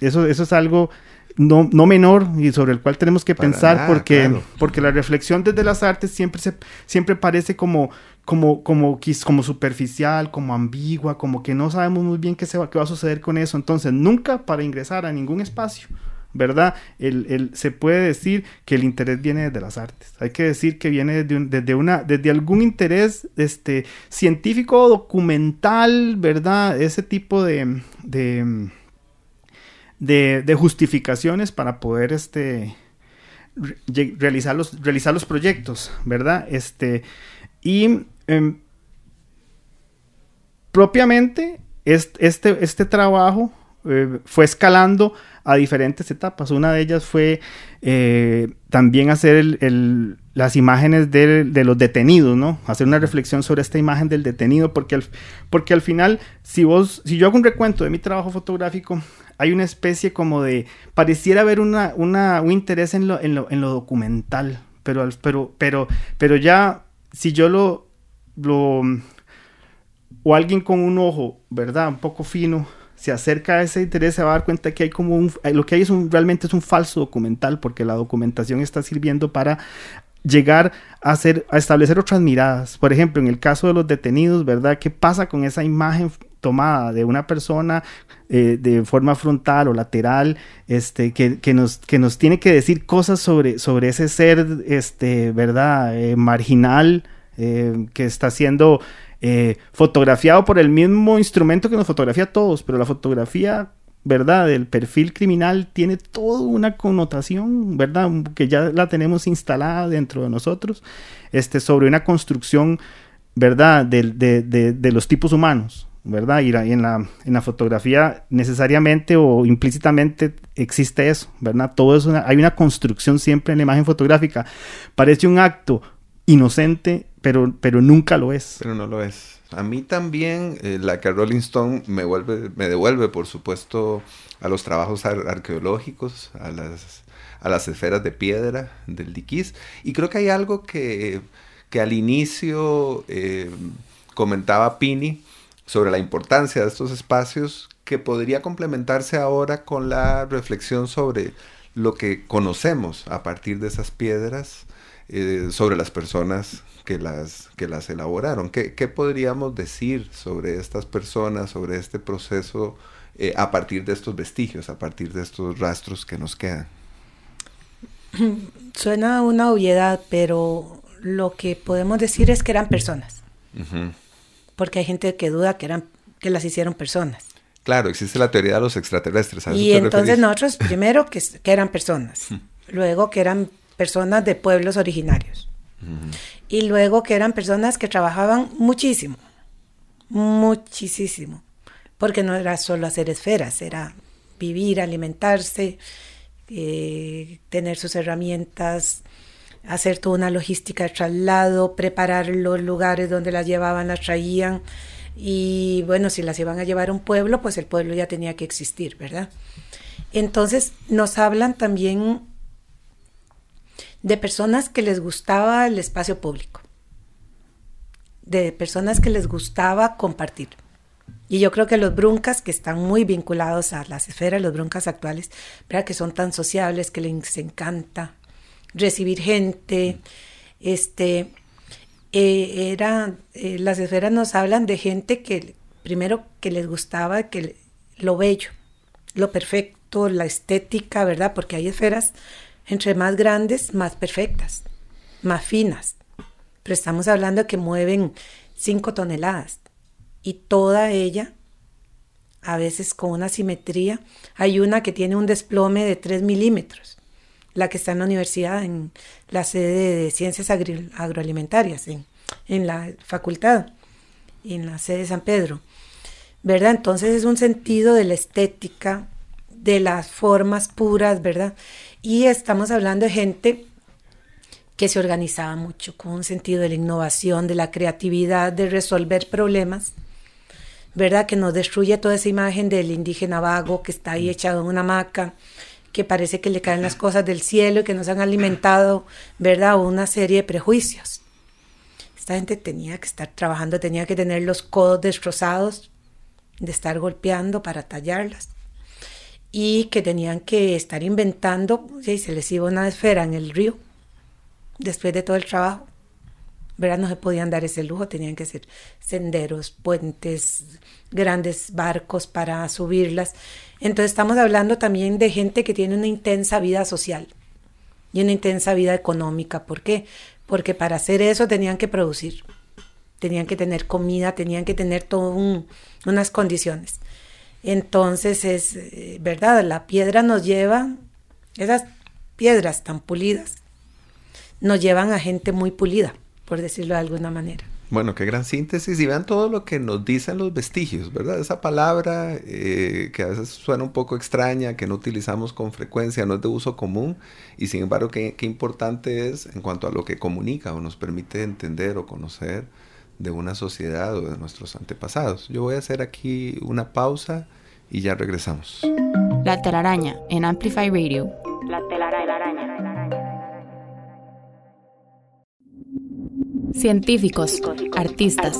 Eso, eso es algo no, no, menor y sobre el cual tenemos que Para pensar nada, porque, claro. porque la reflexión desde las artes siempre, se, siempre parece como, como, como, como superficial, como ambigua, como que no sabemos muy bien qué, se va, qué va a suceder con eso. Entonces, nunca para ingresar a ningún espacio, ¿verdad? El, el, se puede decir que el interés viene desde las artes. Hay que decir que viene desde, un, desde, una, desde algún interés este, científico, documental, ¿verdad? Ese tipo de, de, de, de justificaciones para poder este, re realizar, los, realizar los proyectos, ¿verdad? Este, y eh, propiamente este, este, este trabajo eh, fue escalando a diferentes etapas. Una de ellas fue eh, también hacer el, el, las imágenes de, de, los detenidos, ¿no? Hacer una reflexión sobre esta imagen del detenido, porque al, porque al final, si vos, si yo hago un recuento de mi trabajo fotográfico, hay una especie como de, pareciera haber una, una, un interés en lo, en lo, en lo documental, pero, pero, pero, pero ya, si yo lo, lo, o alguien con un ojo, ¿verdad? Un poco fino, se acerca a ese interés, se va a dar cuenta que hay como un, lo que hay es un, realmente es un falso documental, porque la documentación está sirviendo para llegar a, hacer, a establecer otras miradas. Por ejemplo, en el caso de los detenidos, ¿verdad? ¿Qué pasa con esa imagen tomada de una persona eh, de forma frontal o lateral, este, que, nos, que nos tiene que decir cosas sobre, sobre ese ser, este, ¿verdad? Eh, marginal, eh, que está siendo eh, fotografiado por el mismo instrumento que nos fotografía a todos, pero la fotografía, ¿verdad? Del perfil criminal tiene toda una connotación, ¿verdad? Que ya la tenemos instalada dentro de nosotros, este, sobre una construcción, ¿verdad? De, de, de, los tipos humanos, ¿verdad? Y, en, la, en la fotografía necesariamente o implícitamente existe eso, ¿verdad? Todo es una, hay una construcción siempre en la imagen fotográfica. Parece un acto inocente, pero, pero nunca lo es. Pero no lo es. A mí también eh, la que Rolling Stone me, vuelve, me devuelve, por supuesto, a los trabajos arqueológicos, a las, a las esferas de piedra del Diquís. Y creo que hay algo que, que al inicio eh, comentaba Pini sobre la importancia de estos espacios que podría complementarse ahora con la reflexión sobre lo que conocemos a partir de esas piedras eh, sobre las personas que las, que las elaboraron. ¿Qué, podríamos decir sobre estas personas, sobre este proceso eh, a partir de estos vestigios, a partir de estos rastros que nos quedan? Suena una obviedad, pero lo que podemos decir es que eran personas. Porque hay gente que duda que, eran, que las hicieron personas. Claro, existe la teoría de los extraterrestres. y entonces nosotros, primero, que, que eran personas. Luego que eran personas de pueblos originarios. Y luego que eran personas que trabajaban muchísimo, muchísimo, porque no era solo hacer esferas, era vivir, alimentarse, eh, tener sus herramientas, hacer toda una logística de traslado, preparar los lugares donde las llevaban, las traían. Y bueno, si las iban a llevar a un pueblo, pues el pueblo ya tenía que existir, ¿verdad? Entonces nos hablan también de personas que les gustaba el espacio público, de personas que les gustaba compartir. Y yo creo que los bruncas, que están muy vinculados a las esferas, los bruncas actuales, ¿verdad? que son tan sociables, que les encanta recibir gente, este, eh, era, eh, las esferas nos hablan de gente que primero que les gustaba que lo bello, lo perfecto, la estética, ¿verdad? Porque hay esferas entre más grandes, más perfectas, más finas. Pero estamos hablando que mueven 5 toneladas y toda ella, a veces con una simetría, hay una que tiene un desplome de 3 milímetros, la que está en la universidad, en la sede de ciencias agroalimentarias, en, en la facultad, en la sede de San Pedro. ¿Verdad? Entonces es un sentido de la estética, de las formas puras, ¿verdad? Y estamos hablando de gente que se organizaba mucho con un sentido de la innovación, de la creatividad, de resolver problemas, ¿verdad? Que nos destruye toda esa imagen del indígena vago que está ahí echado en una hamaca, que parece que le caen las cosas del cielo y que nos han alimentado, ¿verdad? Una serie de prejuicios. Esta gente tenía que estar trabajando, tenía que tener los codos destrozados, de estar golpeando para tallarlas y que tenían que estar inventando, y se les iba una esfera en el río después de todo el trabajo. ¿verdad? No se podían dar ese lujo, tenían que ser senderos, puentes, grandes barcos para subirlas. Entonces estamos hablando también de gente que tiene una intensa vida social y una intensa vida económica. ¿Por qué? Porque para hacer eso tenían que producir, tenían que tener comida, tenían que tener todas unas condiciones. Entonces es eh, verdad, la piedra nos lleva, esas piedras tan pulidas, nos llevan a gente muy pulida, por decirlo de alguna manera. Bueno, qué gran síntesis. Y vean todo lo que nos dicen los vestigios, ¿verdad? Esa palabra eh, que a veces suena un poco extraña, que no utilizamos con frecuencia, no es de uso común. Y sin embargo, qué, qué importante es en cuanto a lo que comunica o nos permite entender o conocer de una sociedad o de nuestros antepasados. Yo voy a hacer aquí una pausa y ya regresamos. La telaraña en Amplify Radio. La telaraña. Científicos, artistas,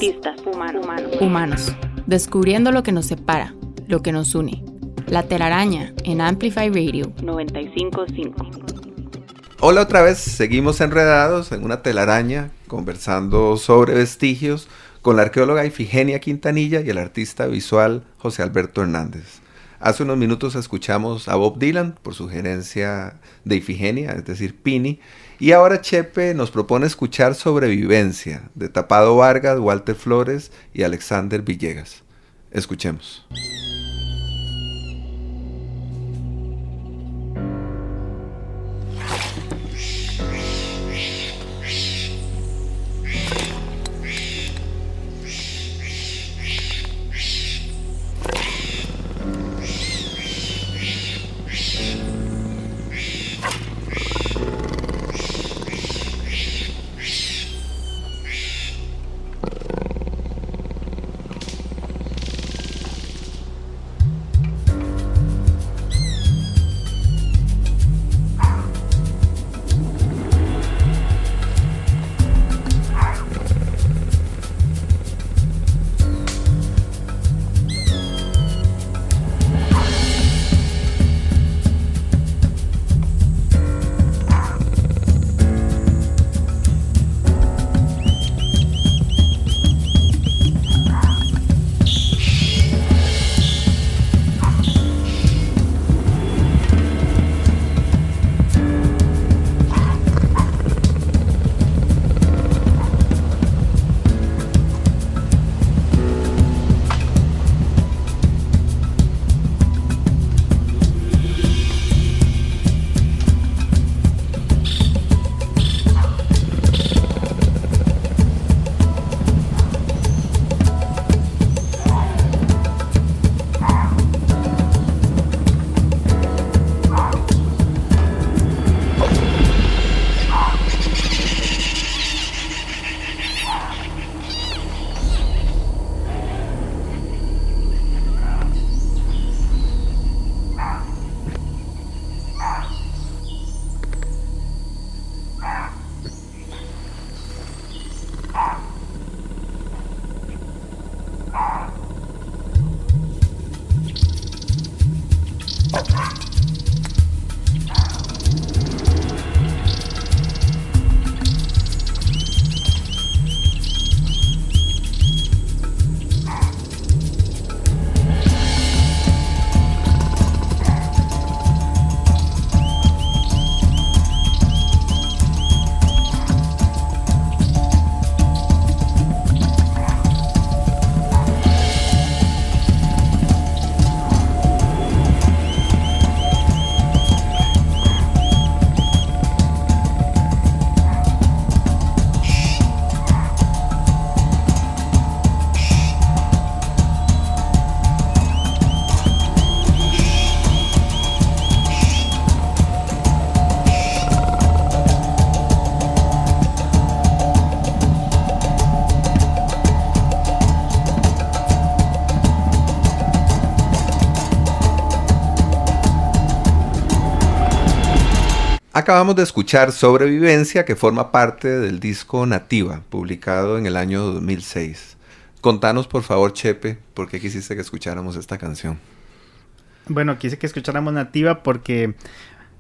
humanos, descubriendo lo que nos separa, lo que nos une. La telaraña en Amplify Radio 955. Hola otra vez, seguimos enredados en una telaraña conversando sobre vestigios con la arqueóloga Ifigenia Quintanilla y el artista visual José Alberto Hernández. Hace unos minutos escuchamos a Bob Dylan por sugerencia de Ifigenia, es decir, Pini, y ahora Chepe nos propone escuchar Sobrevivencia de Tapado Vargas, Walter Flores y Alexander Villegas. Escuchemos. Acabamos de escuchar Sobrevivencia, que forma parte del disco Nativa, publicado en el año 2006. Contanos, por favor, Chepe, por qué quisiste que escucháramos esta canción. Bueno, quise que escucháramos Nativa porque,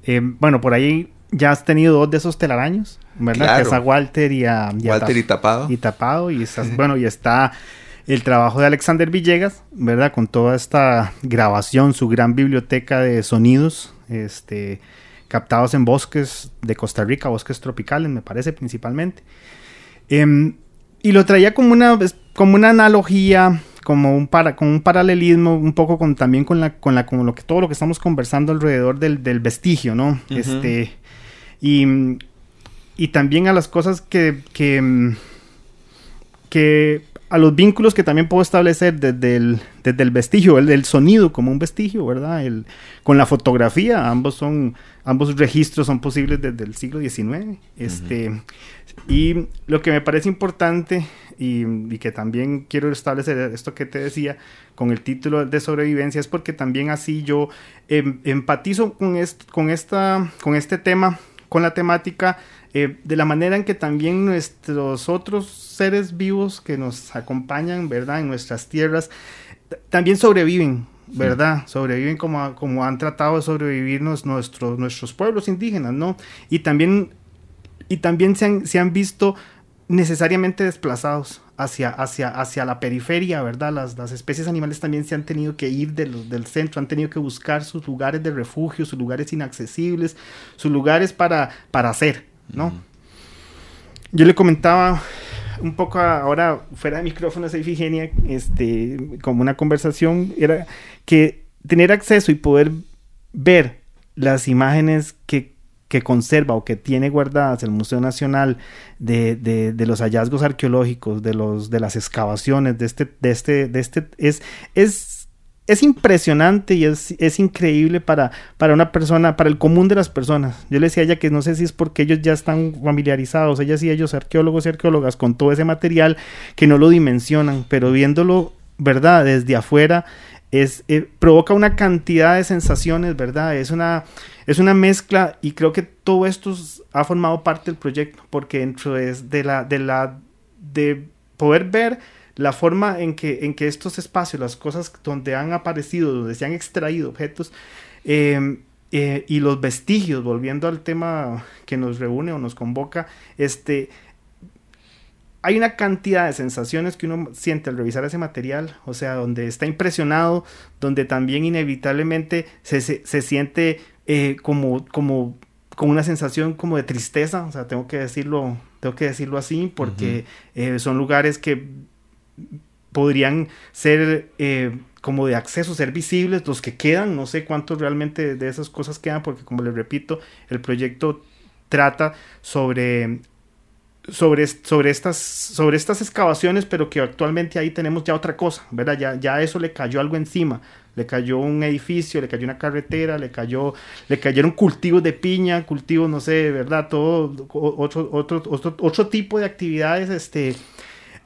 eh, bueno, por ahí ya has tenido dos de esos telaraños, ¿verdad? Claro. Que es a Walter y a... y a Walter y Tapado. Y Tapado, y estás, bueno, y está el trabajo de Alexander Villegas, ¿verdad? Con toda esta grabación, su gran biblioteca de sonidos, este, captados en bosques de Costa Rica, bosques tropicales, me parece principalmente. Em, y lo traía como una, como una analogía, como un, para, como un paralelismo, un poco con, también con, la, con, la, con lo que, todo lo que estamos conversando alrededor del, del vestigio, ¿no? Este, y, y también a las cosas que, que, que a los vínculos que también puedo establecer desde el, desde el vestigio, el del sonido como un vestigio, ¿verdad? El, con la fotografía, ambos son, ambos registros son posibles desde el siglo XIX. Este, Y lo que me parece importante y, y que también quiero establecer esto que te decía con el título de sobrevivencia es porque también así yo em, empatizo con, est- con, esta, con este tema, con la temática eh, de la manera en que también nuestros otros seres vivos que nos acompañan, ¿verdad? En nuestras tierras, también sobreviven, ¿verdad? Sobreviven como, como han tratado de sobrevivirnos nuestros, nuestros pueblos indígenas, ¿no? Y también, y también se, han, se han visto necesariamente desplazados hacia, hacia, hacia la periferia, ¿verdad? Las, las especies animales también se han tenido que ir de los- del centro, han tenido que buscar sus lugares de refugio, sus lugares inaccesibles, sus lugares para, para hacer, ¿no? Yo le comentaba un poco ahora fuera de micrófonos a Ifigenia, este, como una conversación, era que tener acceso y poder ver las imágenes que, que conserva o que tiene guardadas el Museo Nacional de, de- de los hallazgos arqueológicos, de, los, de las excavaciones, de este, de este, de este, es, es, es impresionante y es, es increíble para, para una persona, para el común de las personas. Yo le decía a ella que no sé si es porque ellos ya están familiarizados, ella sí, ellos arqueólogos y arqueólogas, con todo ese material que no lo dimensionan, pero viéndolo, ¿verdad? Desde afuera, es, eh, provoca una cantidad de sensaciones, ¿verdad? Es una, es una mezcla y creo que todo esto ha formado parte del proyecto, porque dentro es de la, de la, de poder ver la forma en que, en que estos espacios, las cosas donde han aparecido, donde se han extraído objetos, eh, eh, y los vestigios, volviendo al tema que nos reúne o nos convoca, este, hay una cantidad de sensaciones que uno siente al revisar ese material, o sea, donde está impresionado, donde también inevitablemente se, se, se siente eh, como, como, con una sensación como de tristeza, o sea, tengo que decirlo, tengo que decirlo así, porque eh, son lugares que podrían ser eh, como de acceso, ser visibles, los que quedan, no sé cuántos realmente de esas cosas quedan, porque como les repito, el proyecto trata sobre sobre, sobre, estas, sobre estas excavaciones, pero que actualmente ahí tenemos ya otra cosa, ¿verdad? Ya, ya eso le cayó algo encima, le cayó un edificio, le cayó una carretera, le cayó, le cayeron cultivos de piña, cultivos, no sé, ¿verdad? Todo, otro, otro, otro, otro tipo de actividades, este,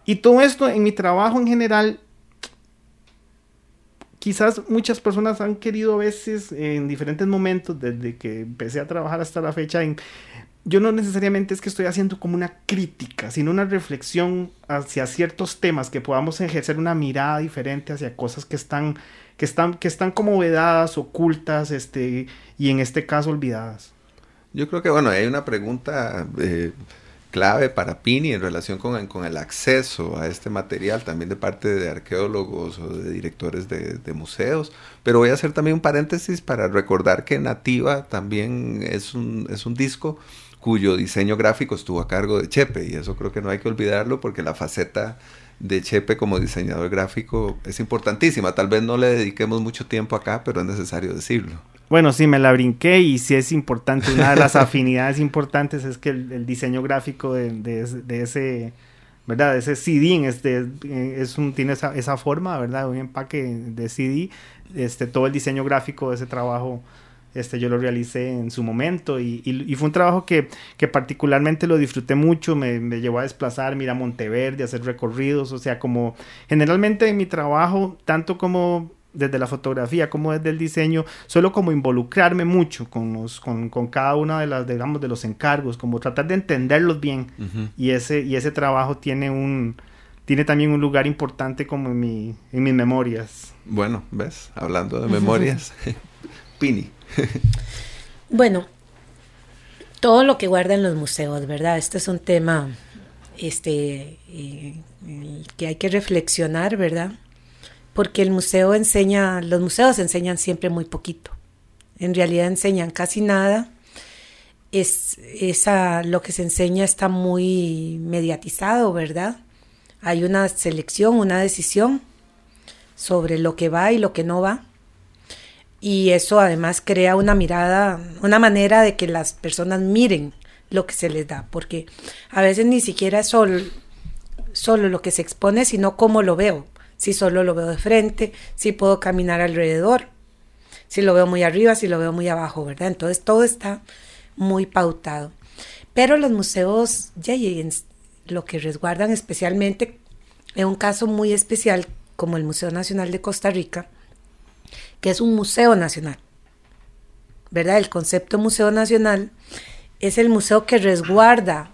y todo esto en mi trabajo en general, quizás muchas personas han querido a veces en diferentes momentos, desde que empecé a trabajar hasta la fecha, en, yo no necesariamente es que estoy haciendo como una crítica, sino una reflexión hacia ciertos temas, que podamos ejercer una mirada diferente hacia cosas que están, que están, que están como vedadas, ocultas, este, y en este caso olvidadas. Yo creo que, bueno, hay una pregunta eh, clave para Pini en relación con, el acceso a este material, también de parte de arqueólogos o de directores de, de museos. Pero voy a hacer también un paréntesis para recordar que Nativa también es un, es un disco cuyo diseño gráfico estuvo a cargo de Chepe, y eso creo que no hay que olvidarlo porque la faceta de Chepe como diseñador gráfico es importantísima. Tal vez no le dediquemos mucho tiempo acá, pero es necesario decirlo. Bueno, sí, me la brinqué y sí es importante. Una de las afinidades importantes es que el, el diseño gráfico de, de ese, de ese, ¿verdad? Ese CD en este, eh, es un, tiene esa, esa forma, ¿verdad? Un empaque de CD. Este, todo el diseño gráfico de ese trabajo este, yo lo realicé en su momento y, y- y fue un trabajo que, que particularmente lo disfruté mucho, me, me llevó a desplazar, ir a Monteverde, a hacer recorridos, o sea, como generalmente en mi trabajo, tanto como desde la fotografía como desde el diseño, solo como involucrarme mucho con, los, con, con, cada una de las, digamos, de los encargos, como tratar de entenderlos bien. y, ese, y ese trabajo tiene un, tiene también un lugar importante como en, mi, en mis memorias. Bueno, ¿ves? Hablando de memorias, Pini. bueno, todo lo que guardan los museos, ¿verdad? Este es un tema este, eh, que hay que reflexionar, ¿verdad? Porque el museo enseña, los museos enseñan siempre muy poquito. En realidad enseñan casi nada. Es, esa, lo que se enseña está muy mediatizado, ¿verdad? Hay una selección, una decisión sobre lo que va y lo que no va. Y eso además crea una mirada, una manera de que las personas miren lo que se les da, porque a veces ni siquiera es solo, solo lo que se expone, sino cómo lo veo. Si solo lo veo de frente, si puedo caminar alrededor, si lo veo muy arriba, si lo veo muy abajo, ¿verdad? Entonces todo está muy pautado. Pero los museos, ya lo que resguardan especialmente, en un caso muy especial como el Museo Nacional de Costa Rica, que es un museo nacional, ¿verdad? El concepto museo nacional es el museo que resguarda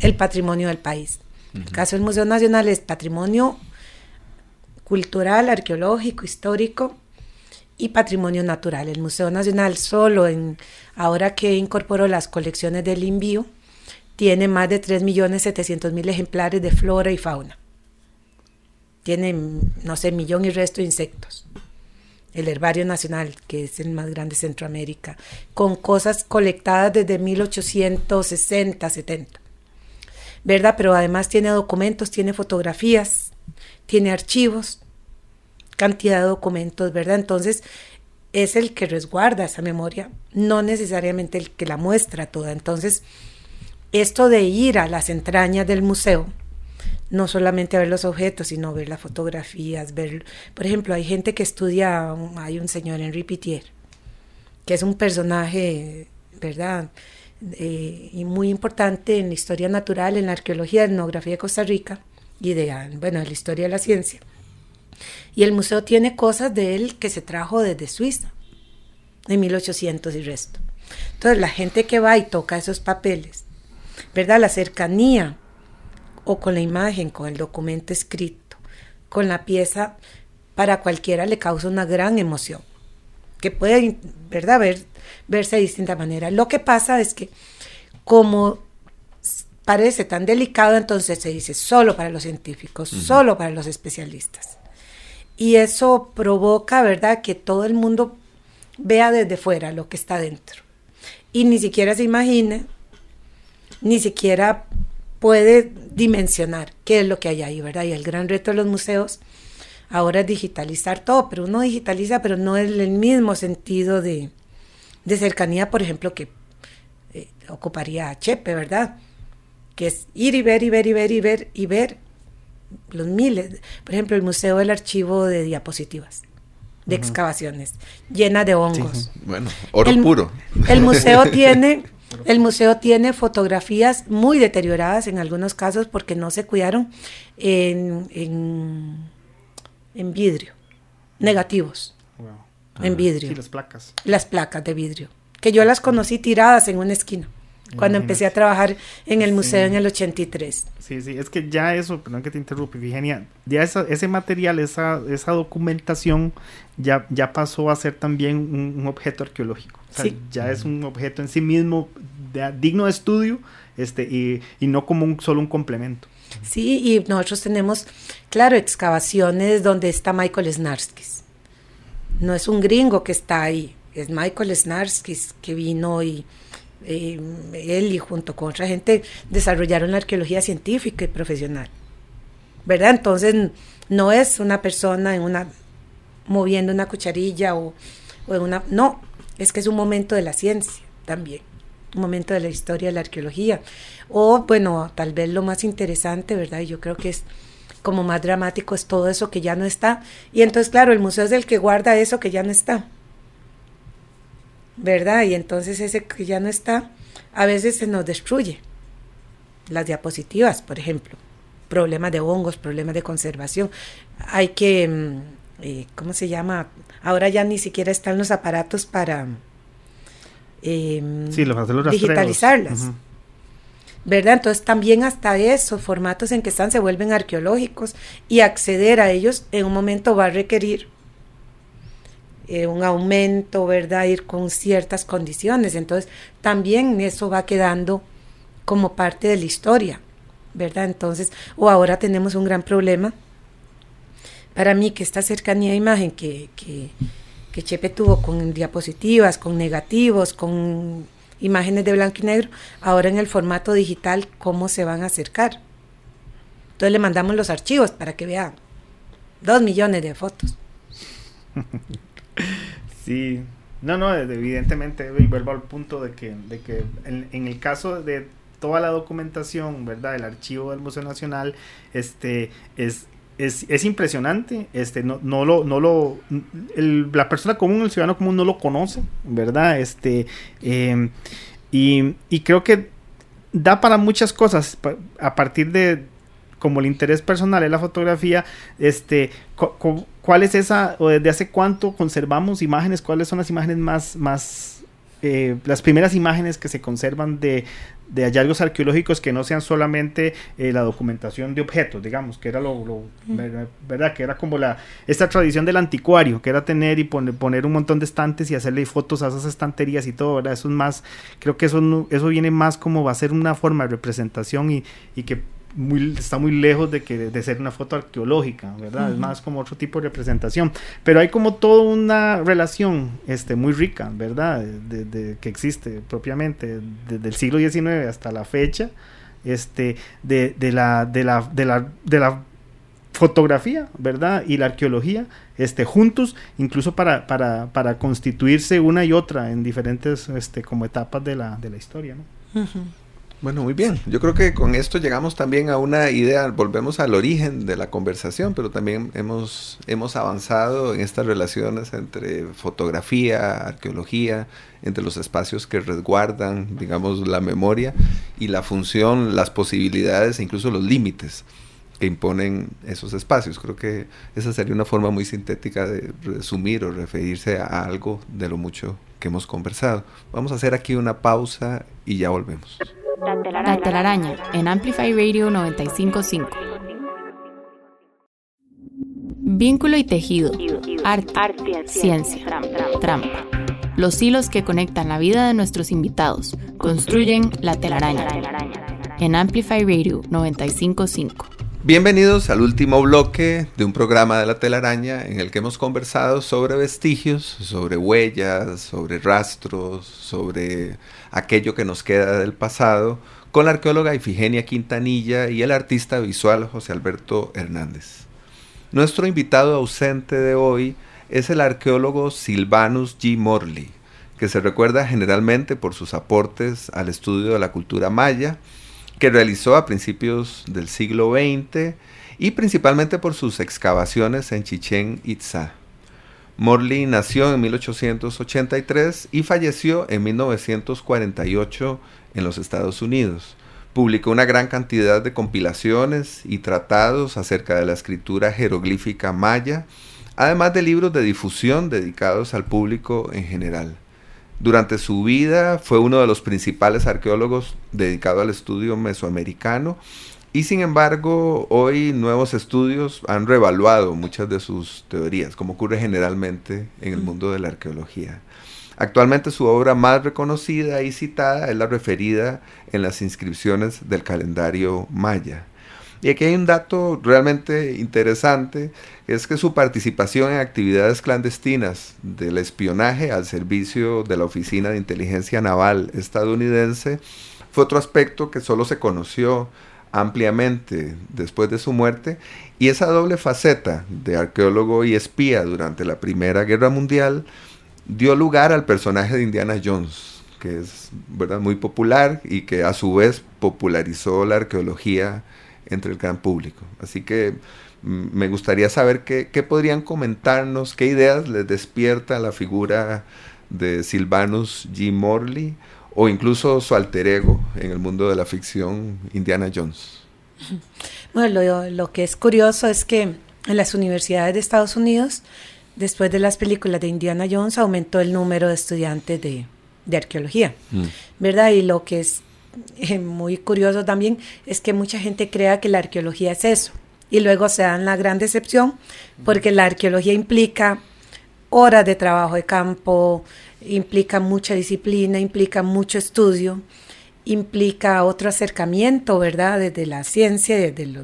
el patrimonio del país. En el caso del Museo Nacional es patrimonio cultural, arqueológico, histórico y patrimonio natural. El Museo Nacional solo en ahora que incorporó las colecciones del envío tiene más de 3.700.000 ejemplares de flora y fauna. Tiene, no sé, millón y resto de insectos el Herbario Nacional, que es el más grande de Centroamérica, con cosas colectadas desde 1860, 70. ¿Verdad? Pero además tiene documentos, tiene fotografías, tiene archivos, cantidad de documentos, ¿verdad? Entonces, es el que resguarda esa memoria, no necesariamente el que la muestra toda. Entonces, esto de ir a las entrañas del museo, no solamente ver los objetos, sino ver las fotografías, ver, por ejemplo, hay gente que estudia, hay un señor Henri Pitier, que es un personaje, ¿verdad? Eh, y muy importante en la historia natural, en la arqueología, etnografía de Costa Rica y de, bueno, en la historia de la ciencia. Y el museo tiene cosas de él que se trajo desde Suiza, en 1800 y resto. Entonces, la gente que va y toca esos papeles, ¿verdad? La cercanía o con la imagen, con el documento escrito, con la pieza, para cualquiera le causa una gran emoción, que puede, ¿verdad?, Ver, verse de distinta manera. Lo que pasa es que como parece tan delicado, entonces se dice solo para los científicos, solo para los especialistas. Y eso provoca, ¿verdad?, que todo el mundo vea desde fuera lo que está dentro. Y ni siquiera se imagine, ni siquiera puede dimensionar qué es lo que hay ahí, ¿verdad? Y el gran reto de los museos ahora es digitalizar todo, pero uno digitaliza, pero no es el mismo sentido de, cercanía, por ejemplo, que eh, ocuparía Chepe, ¿verdad? Que es ir y ver y ver y ver y ver y ver los miles. Por ejemplo, el Museo del Archivo de Diapositivas de excavaciones, llena de hongos. Bueno, oro puro. El museo tiene el museo tiene fotografías muy deterioradas en algunos casos porque no se cuidaron en, en, vidrio, negativos, en vidrio. las placas. Las placas de vidrio, que yo las conocí tiradas en una esquina cuando empecé a trabajar en el museo en el 83. Sí, sí, es que ya eso, perdón que te interrumpa, Virginia, ya ese material, esa, esa documentación ya, ya pasó a ser también un, objeto arqueológico. Ya es un objeto en sí mismo digno de estudio este, y, y no como un, solo un complemento. Sí, y nosotros tenemos, claro, excavaciones donde está Michael Snarskis. No es un gringo que está ahí, es Michael Snarskis que vino y eh, él y junto con otra gente desarrollaron la arqueología científica y profesional. ¿Verdad? Entonces no es una persona en una moviendo una cucharilla o, o una... No, es que es un momento de la ciencia también, un momento de la historia de la arqueología. O bueno, tal vez lo más interesante, ¿verdad? Yo creo que es como más dramático es todo eso que ya no está. Y entonces, claro, el museo es el que guarda eso que ya no está. ¿Verdad? Y entonces ese que ya no está, a veces se nos destruye. Las diapositivas, por ejemplo, problemas de hongos, problemas de conservación. Hay que, mm, eh, ¿cómo se llama? Ahora ya ni siquiera están los aparatos para em, digitalizarlas. ¿verdad? Entonces también hasta esos formatos en que están se vuelven arqueológicos y acceder a ellos en un momento va a requerir eh, un aumento, ¿verdad? Ir con ciertas condiciones. Entonces también eso va quedando como parte de la historia, ¿verdad? Entonces, o ahora tenemos un gran problema. Para mí que esta cercanía de imagen que, que, que Chepe tuvo con diapositivas, con negativos, con imágenes de blanco y negro, ahora en el formato digital, ¿cómo se van a acercar? Entonces le mandamos los archivos para que vean dos millones de fotos. sí, no, no, evidentemente, y vuelvo al punto de que, de que en, el caso de toda la documentación, ¿verdad? El archivo del Museo Nacional, este, es, es, impresionante, este, no, no lo, no lo, la persona común, el ciudadano común no lo conoce, ¿verdad? Este, em, y, creo que da para muchas cosas a partir de, como el interés personal en la fotografía, este, ¿cuál es esa, o desde hace cuánto conservamos imágenes, cuáles son las imágenes más, más, eh, las primeras imágenes que se conservan de, de hallazgos arqueológicos que no sean solamente eh, la documentación de objetos, digamos, que era lo, verdad, que era como la esta tradición del anticuario, que era tener y poner, poner un montón de estantes y hacerle fotos a esas estanterías y todo, ¿verdad? Eso es más, creo que eso eso viene más como va a ser una forma de representación y, y que está muy lejos de, que, de ser una foto arqueológica, ¿verdad? Es más como otro tipo de representación. Pero hay como toda una relación este, muy rica, ¿verdad? De, que existe propiamente desde el siglo XIX hasta la fecha, este, de, la, de, la, de, la, de la fotografía, ¿verdad? Y la arqueología, este, juntos, incluso para, para, para constituirse una y otra en diferentes este, como etapas de la, de la historia, ¿no? Bueno, muy bien. Yo creo que con esto llegamos también a una idea, volvemos al origen de la conversación, pero también hemos, hemos avanzado en estas relaciones entre fotografía, arqueología, entre los espacios que resguardan, digamos, la memoria y la función, las posibilidades e incluso los límites que imponen esos espacios. Creo que esa sería una forma muy sintética de resumir o referirse a algo de lo mucho que hemos conversado. Vamos a hacer aquí una pausa y ya volvemos. La telaraña en Amplify Radio 955. Vínculo y tejido. Arte, ciencia, trampa. Los hilos que conectan la vida de nuestros invitados construyen la telaraña. En Amplify Radio 955. Bienvenidos al último bloque de un programa de la telaraña en el que hemos conversado sobre vestigios, sobre huellas, sobre rastros, sobre aquello que nos queda del pasado, con la arqueóloga Ifigenia Quintanilla y el artista visual José Alberto Hernández. Nuestro invitado ausente de hoy es el arqueólogo Silvanus G. Morley, que se recuerda generalmente por sus aportes al estudio de la cultura maya, que realizó a principios del siglo XX y principalmente por sus excavaciones en Chichen Itza. Morley nació en 1883 y falleció en 1948 en los Estados Unidos. Publicó una gran cantidad de compilaciones y tratados acerca de la escritura jeroglífica maya, además de libros de difusión dedicados al público en general. Durante su vida fue uno de los principales arqueólogos dedicado al estudio mesoamericano y sin embargo hoy nuevos estudios han reevaluado muchas de sus teorías, como ocurre generalmente en el mundo de la arqueología. Actualmente su obra más reconocida y citada es la referida en las inscripciones del calendario maya. Y aquí hay un dato realmente interesante, es que su participación en actividades clandestinas del espionaje al servicio de la Oficina de Inteligencia Naval estadounidense fue otro aspecto que solo se conoció ampliamente después de su muerte y esa doble faceta de arqueólogo y espía durante la Primera Guerra Mundial dio lugar al personaje de Indiana Jones, que es ¿verdad? muy popular y que a su vez popularizó la arqueología entre el gran público. Así que mm, me gustaría saber qué, podrían comentarnos, qué ideas les despierta la figura de Silvanus G. Morley o incluso su alter ego en el mundo de la ficción, Indiana Jones. Bueno, lo, lo que es curioso es que en las universidades de Estados Unidos, después de las películas de Indiana Jones, aumentó el número de estudiantes de, de arqueología, Mm. ¿verdad? Y lo que es eh, muy curioso también es que mucha gente crea que la arqueología es eso. Y luego se dan la gran decepción porque la arqueología implica horas de trabajo de campo, implica mucha disciplina, implica mucho estudio, implica otro acercamiento, ¿verdad? Desde la ciencia, desde la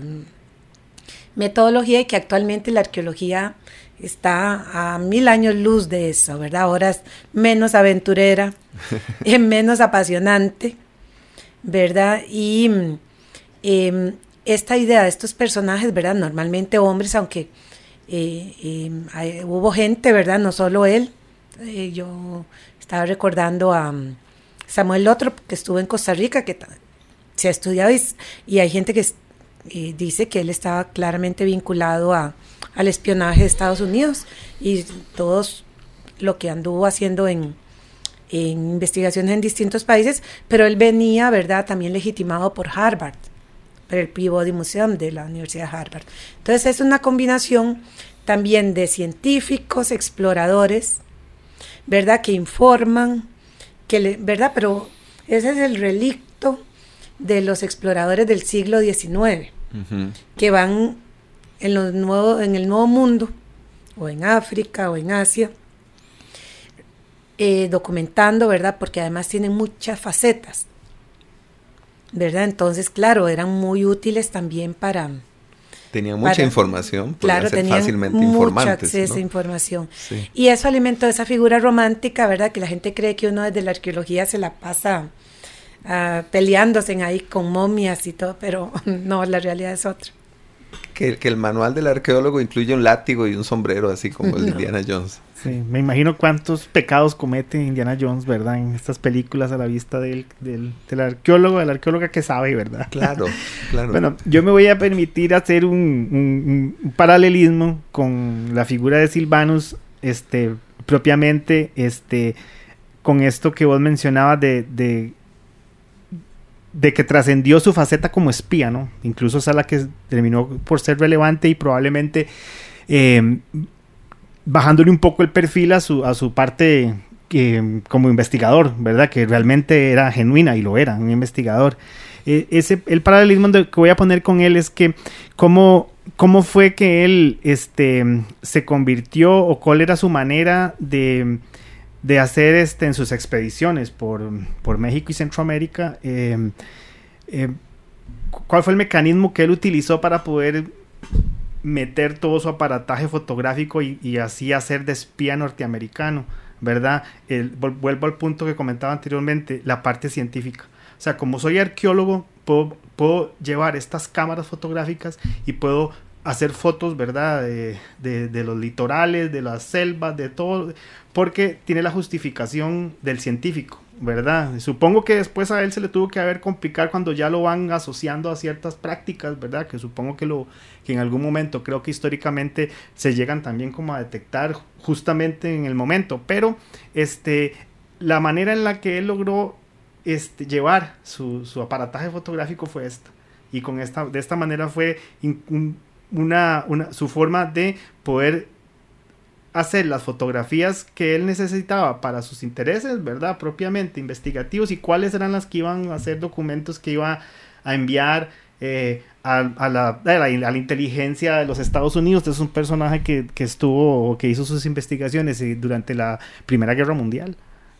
metodología y que actualmente la arqueología está a mil años luz de eso, ¿verdad? Ahora es menos aventurera, es menos apasionante, ¿verdad? Y em, esta idea de estos personajes, ¿verdad? Normalmente hombres, aunque eh, em, hay- hubo gente, ¿verdad? No solo él. Eh, yo estaba recordando a mm, Samuel Lotro, que estuvo en Costa Rica, que se ha estudiado y, hay gente que dice que él estaba claramente vinculado a, al espionaje de Estados Unidos y todos lo que anduvo haciendo en, en investigaciones en distintos países, pero él venía, ¿verdad?, también legitimado por Harvard, por el Peabody Museum de la Universidad de Harvard. Entonces es una combinación también de científicos, exploradores, ¿verdad?, que informan, que le- ¿verdad? Pero ese es el relicto de los exploradores del siglo XIX que van en, los nuevos, en el nuevo mundo, o en África, o en Asia, eh, documentando, ¿verdad? Porque además tienen muchas facetas, ¿verdad? Entonces, claro, eran muy útiles también para... Tenían mucha Para- información, Claro, ser fácilmente mucho acceso a ¿no? información. Sí. Y eso alimentó esa figura romántica, ¿verdad? Que la gente cree que uno desde la arqueología se la pasa ah, peleándose en ahí con momias y todo, pero no, la realidad es otra. Que, que el manual del arqueólogo incluye un látigo y un sombrero, así como el de. Indiana Jones. Sí, me imagino cuántos pecados comete Indiana Jones, ¿verdad? En estas películas a la vista del, del, del arqueólogo, de la arqueóloga que sabe, ¿verdad? Claro, claro. Bueno, yo me voy a permitir hacer un, un- un paralelismo con la figura de Silvanus, este, propiamente, este, con esto que vos mencionabas de, de, de que trascendió su faceta como espía, ¿no? Incluso esa es la que terminó por ser relevante y probablemente eh, bajándole un poco el perfil a su, a su parte eh, como investigador, ¿verdad? Que realmente era genuina y lo era, un investigador. Eh, ese, el paralelismo que voy a poner con él es que cómo, cómo fue que él este, se convirtió o cuál era su manera de, de hacer este, en sus expediciones por, por México y Centroamérica. eh, eh, ¿Cuál fue el mecanismo que él utilizó para poder meter todo su aparataje fotográfico y, así hacer de espía norteamericano, ¿verdad? Vuelvo al punto que comentaba anteriormente, la parte científica. O sea, como soy arqueólogo, puedo, puedo llevar estas cámaras fotográficas y puedo hacer fotos, ¿verdad? De- de los litorales, de las selvas, de todo, porque tiene la justificación del científico, ¿verdad? Supongo que después a él se le tuvo que haber complicar cuando ya lo van asociando a ciertas prácticas, ¿verdad? Que supongo que lo que en algún momento creo que históricamente se llegan también como a detectar justamente en el momento, pero este la manera en la que él logró este, llevar su, su aparataje fotográfico fue esta y con esta de esta manera fue una, una su forma de poder hacer las fotografías que él necesitaba para sus intereses, ¿verdad? Propiamente investigativos y cuáles eran las que iban a ser documentos que iba a enviar eh, a, la, inteligencia de los Estados Unidos. Este es un personaje que, que estuvo o que hizo sus investigaciones eh, durante la Primera Guerra Mundial.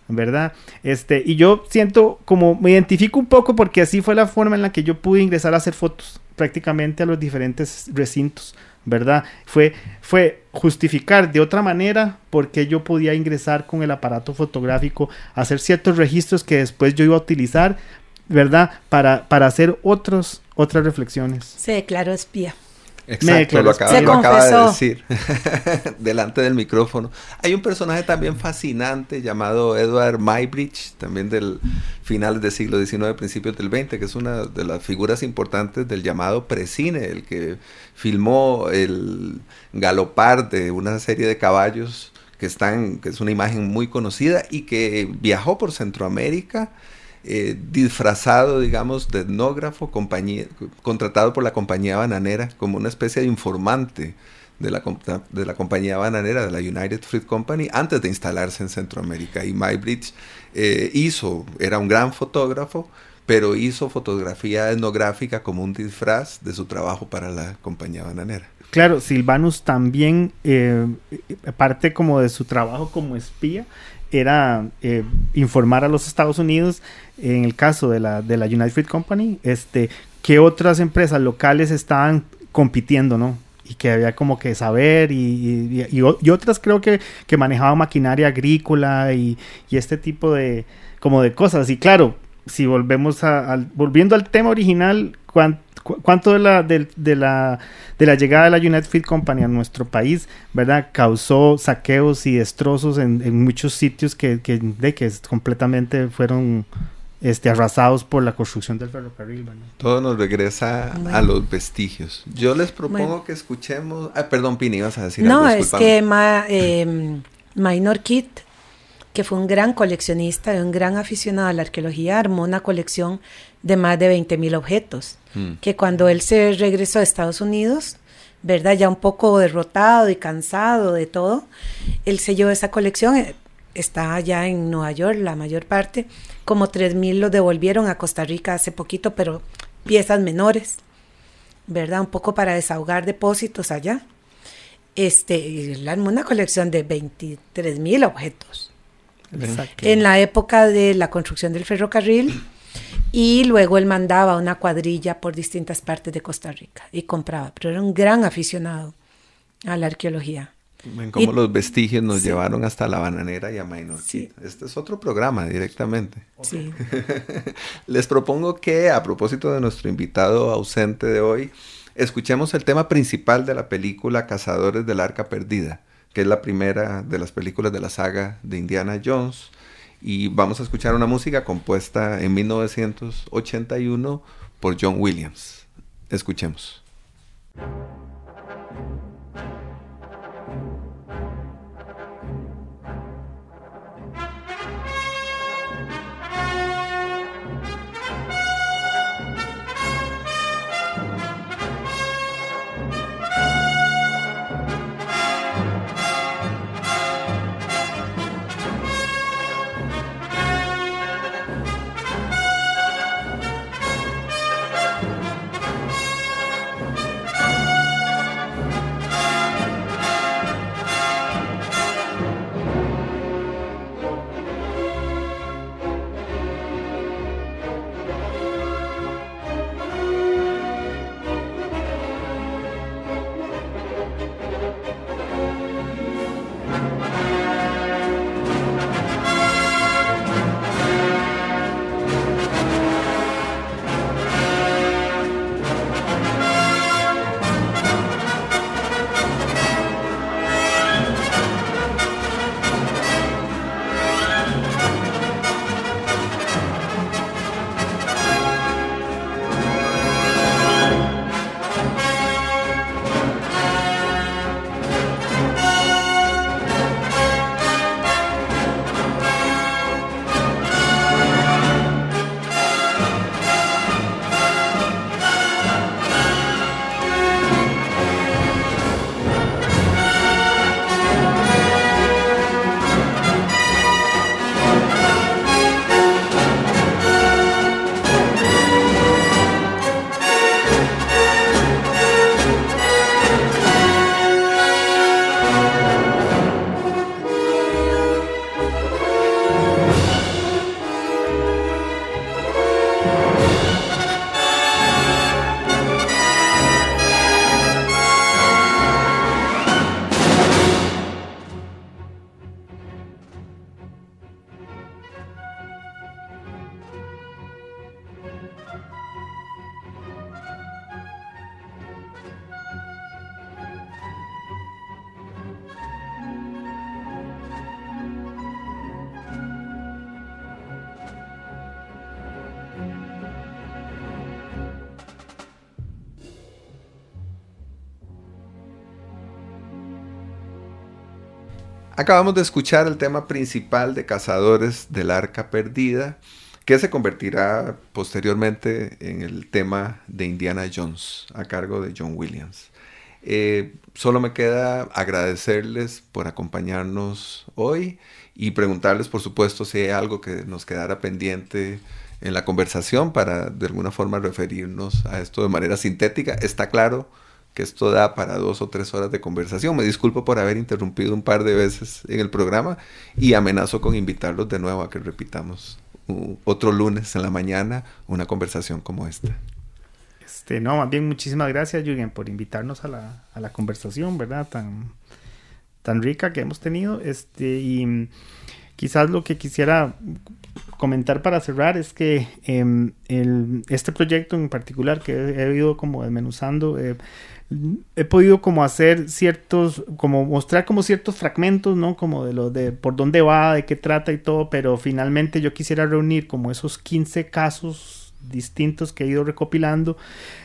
¿Verdad? Este, y yo siento como me identifico un poco porque así fue la forma en la que yo pude ingresar a hacer fotos prácticamente a los diferentes recintos. ¿verdad? Fue, fue justificar de otra manera porque yo podía ingresar con el aparato fotográfico, hacer ciertos registros que después yo iba a utilizar, ¿verdad? Para, para hacer otros, otras reflexiones. Se declaró espía. Exacto, lo acaba, lo acaba de decir delante del micrófono. Hay un personaje también fascinante llamado Edward Muybridge, también del finales del siglo XIX, principios del XX, que es una de las figuras importantes del llamado precine, el que filmó el galopar de una serie de caballos que están, que es una imagen muy conocida y que viajó por Centroamérica eh, disfrazado, digamos, de etnógrafo, contratado por la compañía bananera como una especie de informante de la, de la compañía bananera, de la United Fruit Company, antes de instalarse en Centroamérica. Y Mybridge eh, hizo, era un gran fotógrafo, pero hizo fotografía etnográfica como un disfraz de su trabajo para la compañía bananera. Claro, Silvanus también, eh, parte como de su trabajo como espía, era eh, informar a los Estados Unidos, en el caso de la, de la United Fruit Company, este, qué otras empresas locales estaban compitiendo, ¿no? Y que había como que saber y, y, otras creo que, que manejaban maquinaria agrícola y, y, este tipo de, como de cosas. Y claro, si volvemos a, volviendo al tema original, cuánto de la, de, la, de la llegada de la United Feed Company a nuestro país, ¿verdad? Causó saqueos y destrozos en, en muchos sitios que, que, de, que completamente fueron este, arrasados por la construcción del ferrocarril. Todo nos regresa a los vestigios. Yo les propongo que escuchemos... Ah, perdón, Pini, ibas a decir No, es que Ma, eh, Minor Kit que fue un gran coleccionista y un gran aficionado a la arqueología, armó una colección de más de 20 mil objetos, mm. que cuando él se regresó a Estados Unidos, ¿verdad? Ya un poco derrotado y cansado de todo, él selló esa colección, eh, está allá en Nueva York la mayor parte, como 3 mil lo devolvieron a Costa Rica hace poquito, pero piezas menores, ¿verdad? Un poco para desahogar depósitos allá. Este, él armó una colección de 23 mil en la época de la construcción del ferrocarril y luego él mandaba una cuadrilla por distintas partes de Costa Rica y compraba, pero era un gran aficionado a la arqueología. Ven cómo los vestigios nos llevaron hasta la bananera y a Minor Este es otro programa directamente. Sí. Les propongo que, a propósito de nuestro invitado ausente de hoy, escuchemos el tema principal de la película Cazadores del Arca Perdida que es la primera de las películas de la saga de Indiana Jones. Y vamos a escuchar una música compuesta en 1981 por John Williams. Escuchemos. Acabamos de escuchar el tema principal de Cazadores del Arca Perdida, que se convertirá posteriormente en el tema de Indiana Jones, a cargo de John Williams. Eh, solo me queda agradecerles por acompañarnos hoy y preguntarles, por supuesto, si hay algo que nos quedara pendiente en la conversación para de alguna forma referirnos a esto de manera sintética. Está claro que esto da para dos o tres horas de conversación. Me disculpo por haber interrumpido un par de veces en el programa y amenazo con invitarlos de nuevo a que repitamos otro lunes en la mañana una conversación como esta. Este, no, más bien muchísimas gracias, Jürgen, por invitarnos a la, a la conversación, ¿verdad? Tan, tan rica que hemos tenido. Este, y quizás lo que quisiera comentar para cerrar es que em, el, este proyecto en particular que he, ido como desmenuzando, eh, he podido como hacer ciertos, como mostrar como ciertos fragmentos, ¿no? Como de lo de por dónde va, de qué trata y todo, pero finalmente yo quisiera reunir como esos 15 casos distintos que he ido recopilando,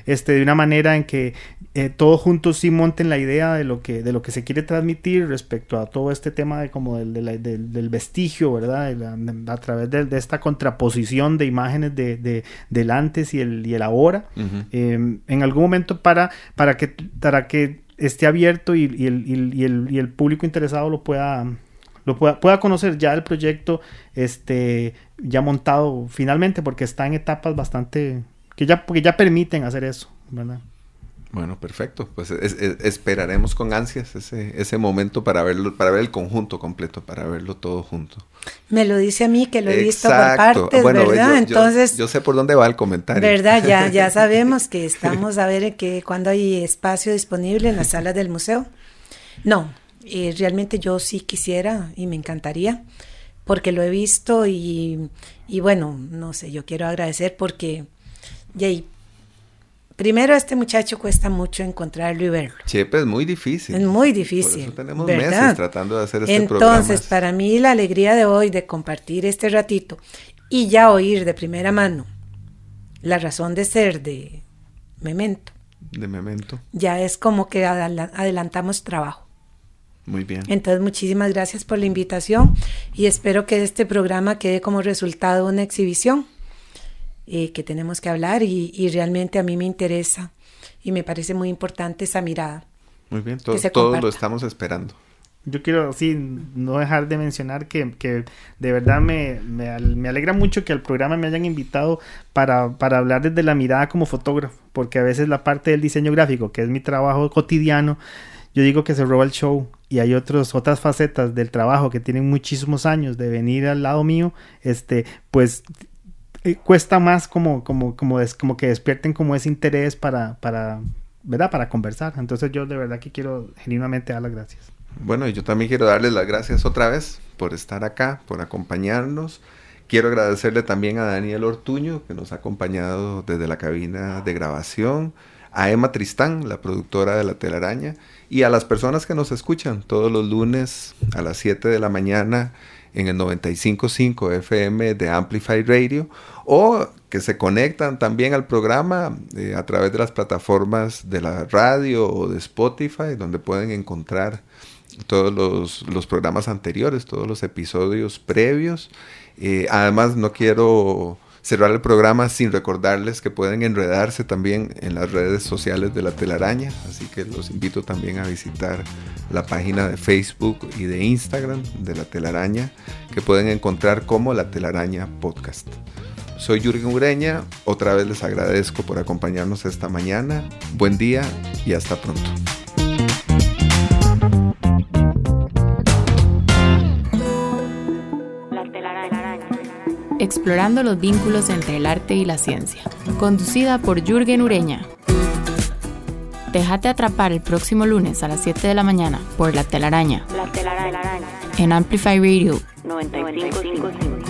este, de una manera en que eh, todos juntos sí monten la idea de lo que, de lo que se quiere transmitir respecto a todo este tema de como del, del, vestigio, ¿verdad? a través de, esta contraposición de imágenes de, del antes y el, y el ahora, em, en algún momento para, para, que, para que esté abierto y, y, el, y, el, y el público interesado lo pueda lo pueda, pueda, conocer ya el proyecto este ya montado finalmente porque está en etapas bastante que ya porque ya permiten hacer eso verdad bueno perfecto. Pues esperaremos con ansias ese, ese momento para verlo para ver el conjunto completo para verlo todo junto. Me lo dice a mí que lo he visto por partes verdad entonces yo, sé por dónde va el comentario. verdad ya ya sabemos que estamos a ver que cuando hay espacio disponible en las salas del museo. No eh, realmente yo sí quisiera y me encantaría porque lo he visto y, y bueno, no sé, yo quiero agradecer porque, Jay, primero este muchacho cuesta mucho encontrarlo y verlo. Chepe es muy difícil. Es muy difícil. Por eso tenemos meses tratando de hacer este Entonces, para mí la alegría de hoy de compartir este ratito y ya oír de primera mano la razón de ser de Memento. De Memento. Ya es como que adelantamos trabajo. Muy bien. Entonces, muchísimas gracias por la invitación y espero que este programa quede como resultado una exhibición eh, que tenemos que hablar y, realmente a mí me interesa y me parece muy importante esa mirada. Muy bien, todos lo estamos esperando. Yo quiero, sí, no dejar de mencionar que, que de verdad me, me, me, alegra mucho que al programa me hayan invitado para, para hablar desde la mirada como fotógrafo, porque a veces la parte del diseño gráfico, que es mi trabajo cotidiano, yo digo que se roba el show y hay otros, otras facetas del trabajo que tienen muchísimos años de venir al lado mío, este, pues eh, cuesta más como, como, como, como que despierten como ese interés para, para, ¿verdad? Para conversar. Entonces yo de verdad que quiero genuinamente dar las gracias. Bueno, y yo también quiero darles las gracias otra vez por estar acá, por acompañarnos. Quiero agradecerle también a Daniel Ortuño, que nos ha acompañado desde la cabina de grabación, a Emma Tristán, la productora de La Telaraña, y a las personas que nos escuchan todos los lunes a las 7 de la mañana en el 95.5 FM de Amplify Radio o que se conectan también al programa eh, a través de las plataformas de la radio o de Spotify donde pueden encontrar todos los, los programas anteriores, todos los episodios previos. Eh, además no quiero cerrar el programa sin recordarles que pueden enredarse también en las redes sociales de la telaraña, así que los invito también a visitar la página de Facebook y de Instagram de la telaraña, que pueden encontrar como la telaraña podcast. Soy Jürgen Ureña, otra vez les agradezco por acompañarnos esta mañana, buen día y hasta pronto. Explorando los vínculos entre el arte y la ciencia, conducida por Jürgen Ureña. Déjate atrapar el próximo lunes a las 7 de la mañana por La Telaraña. La Telaraña. En Amplify Radio 95.5.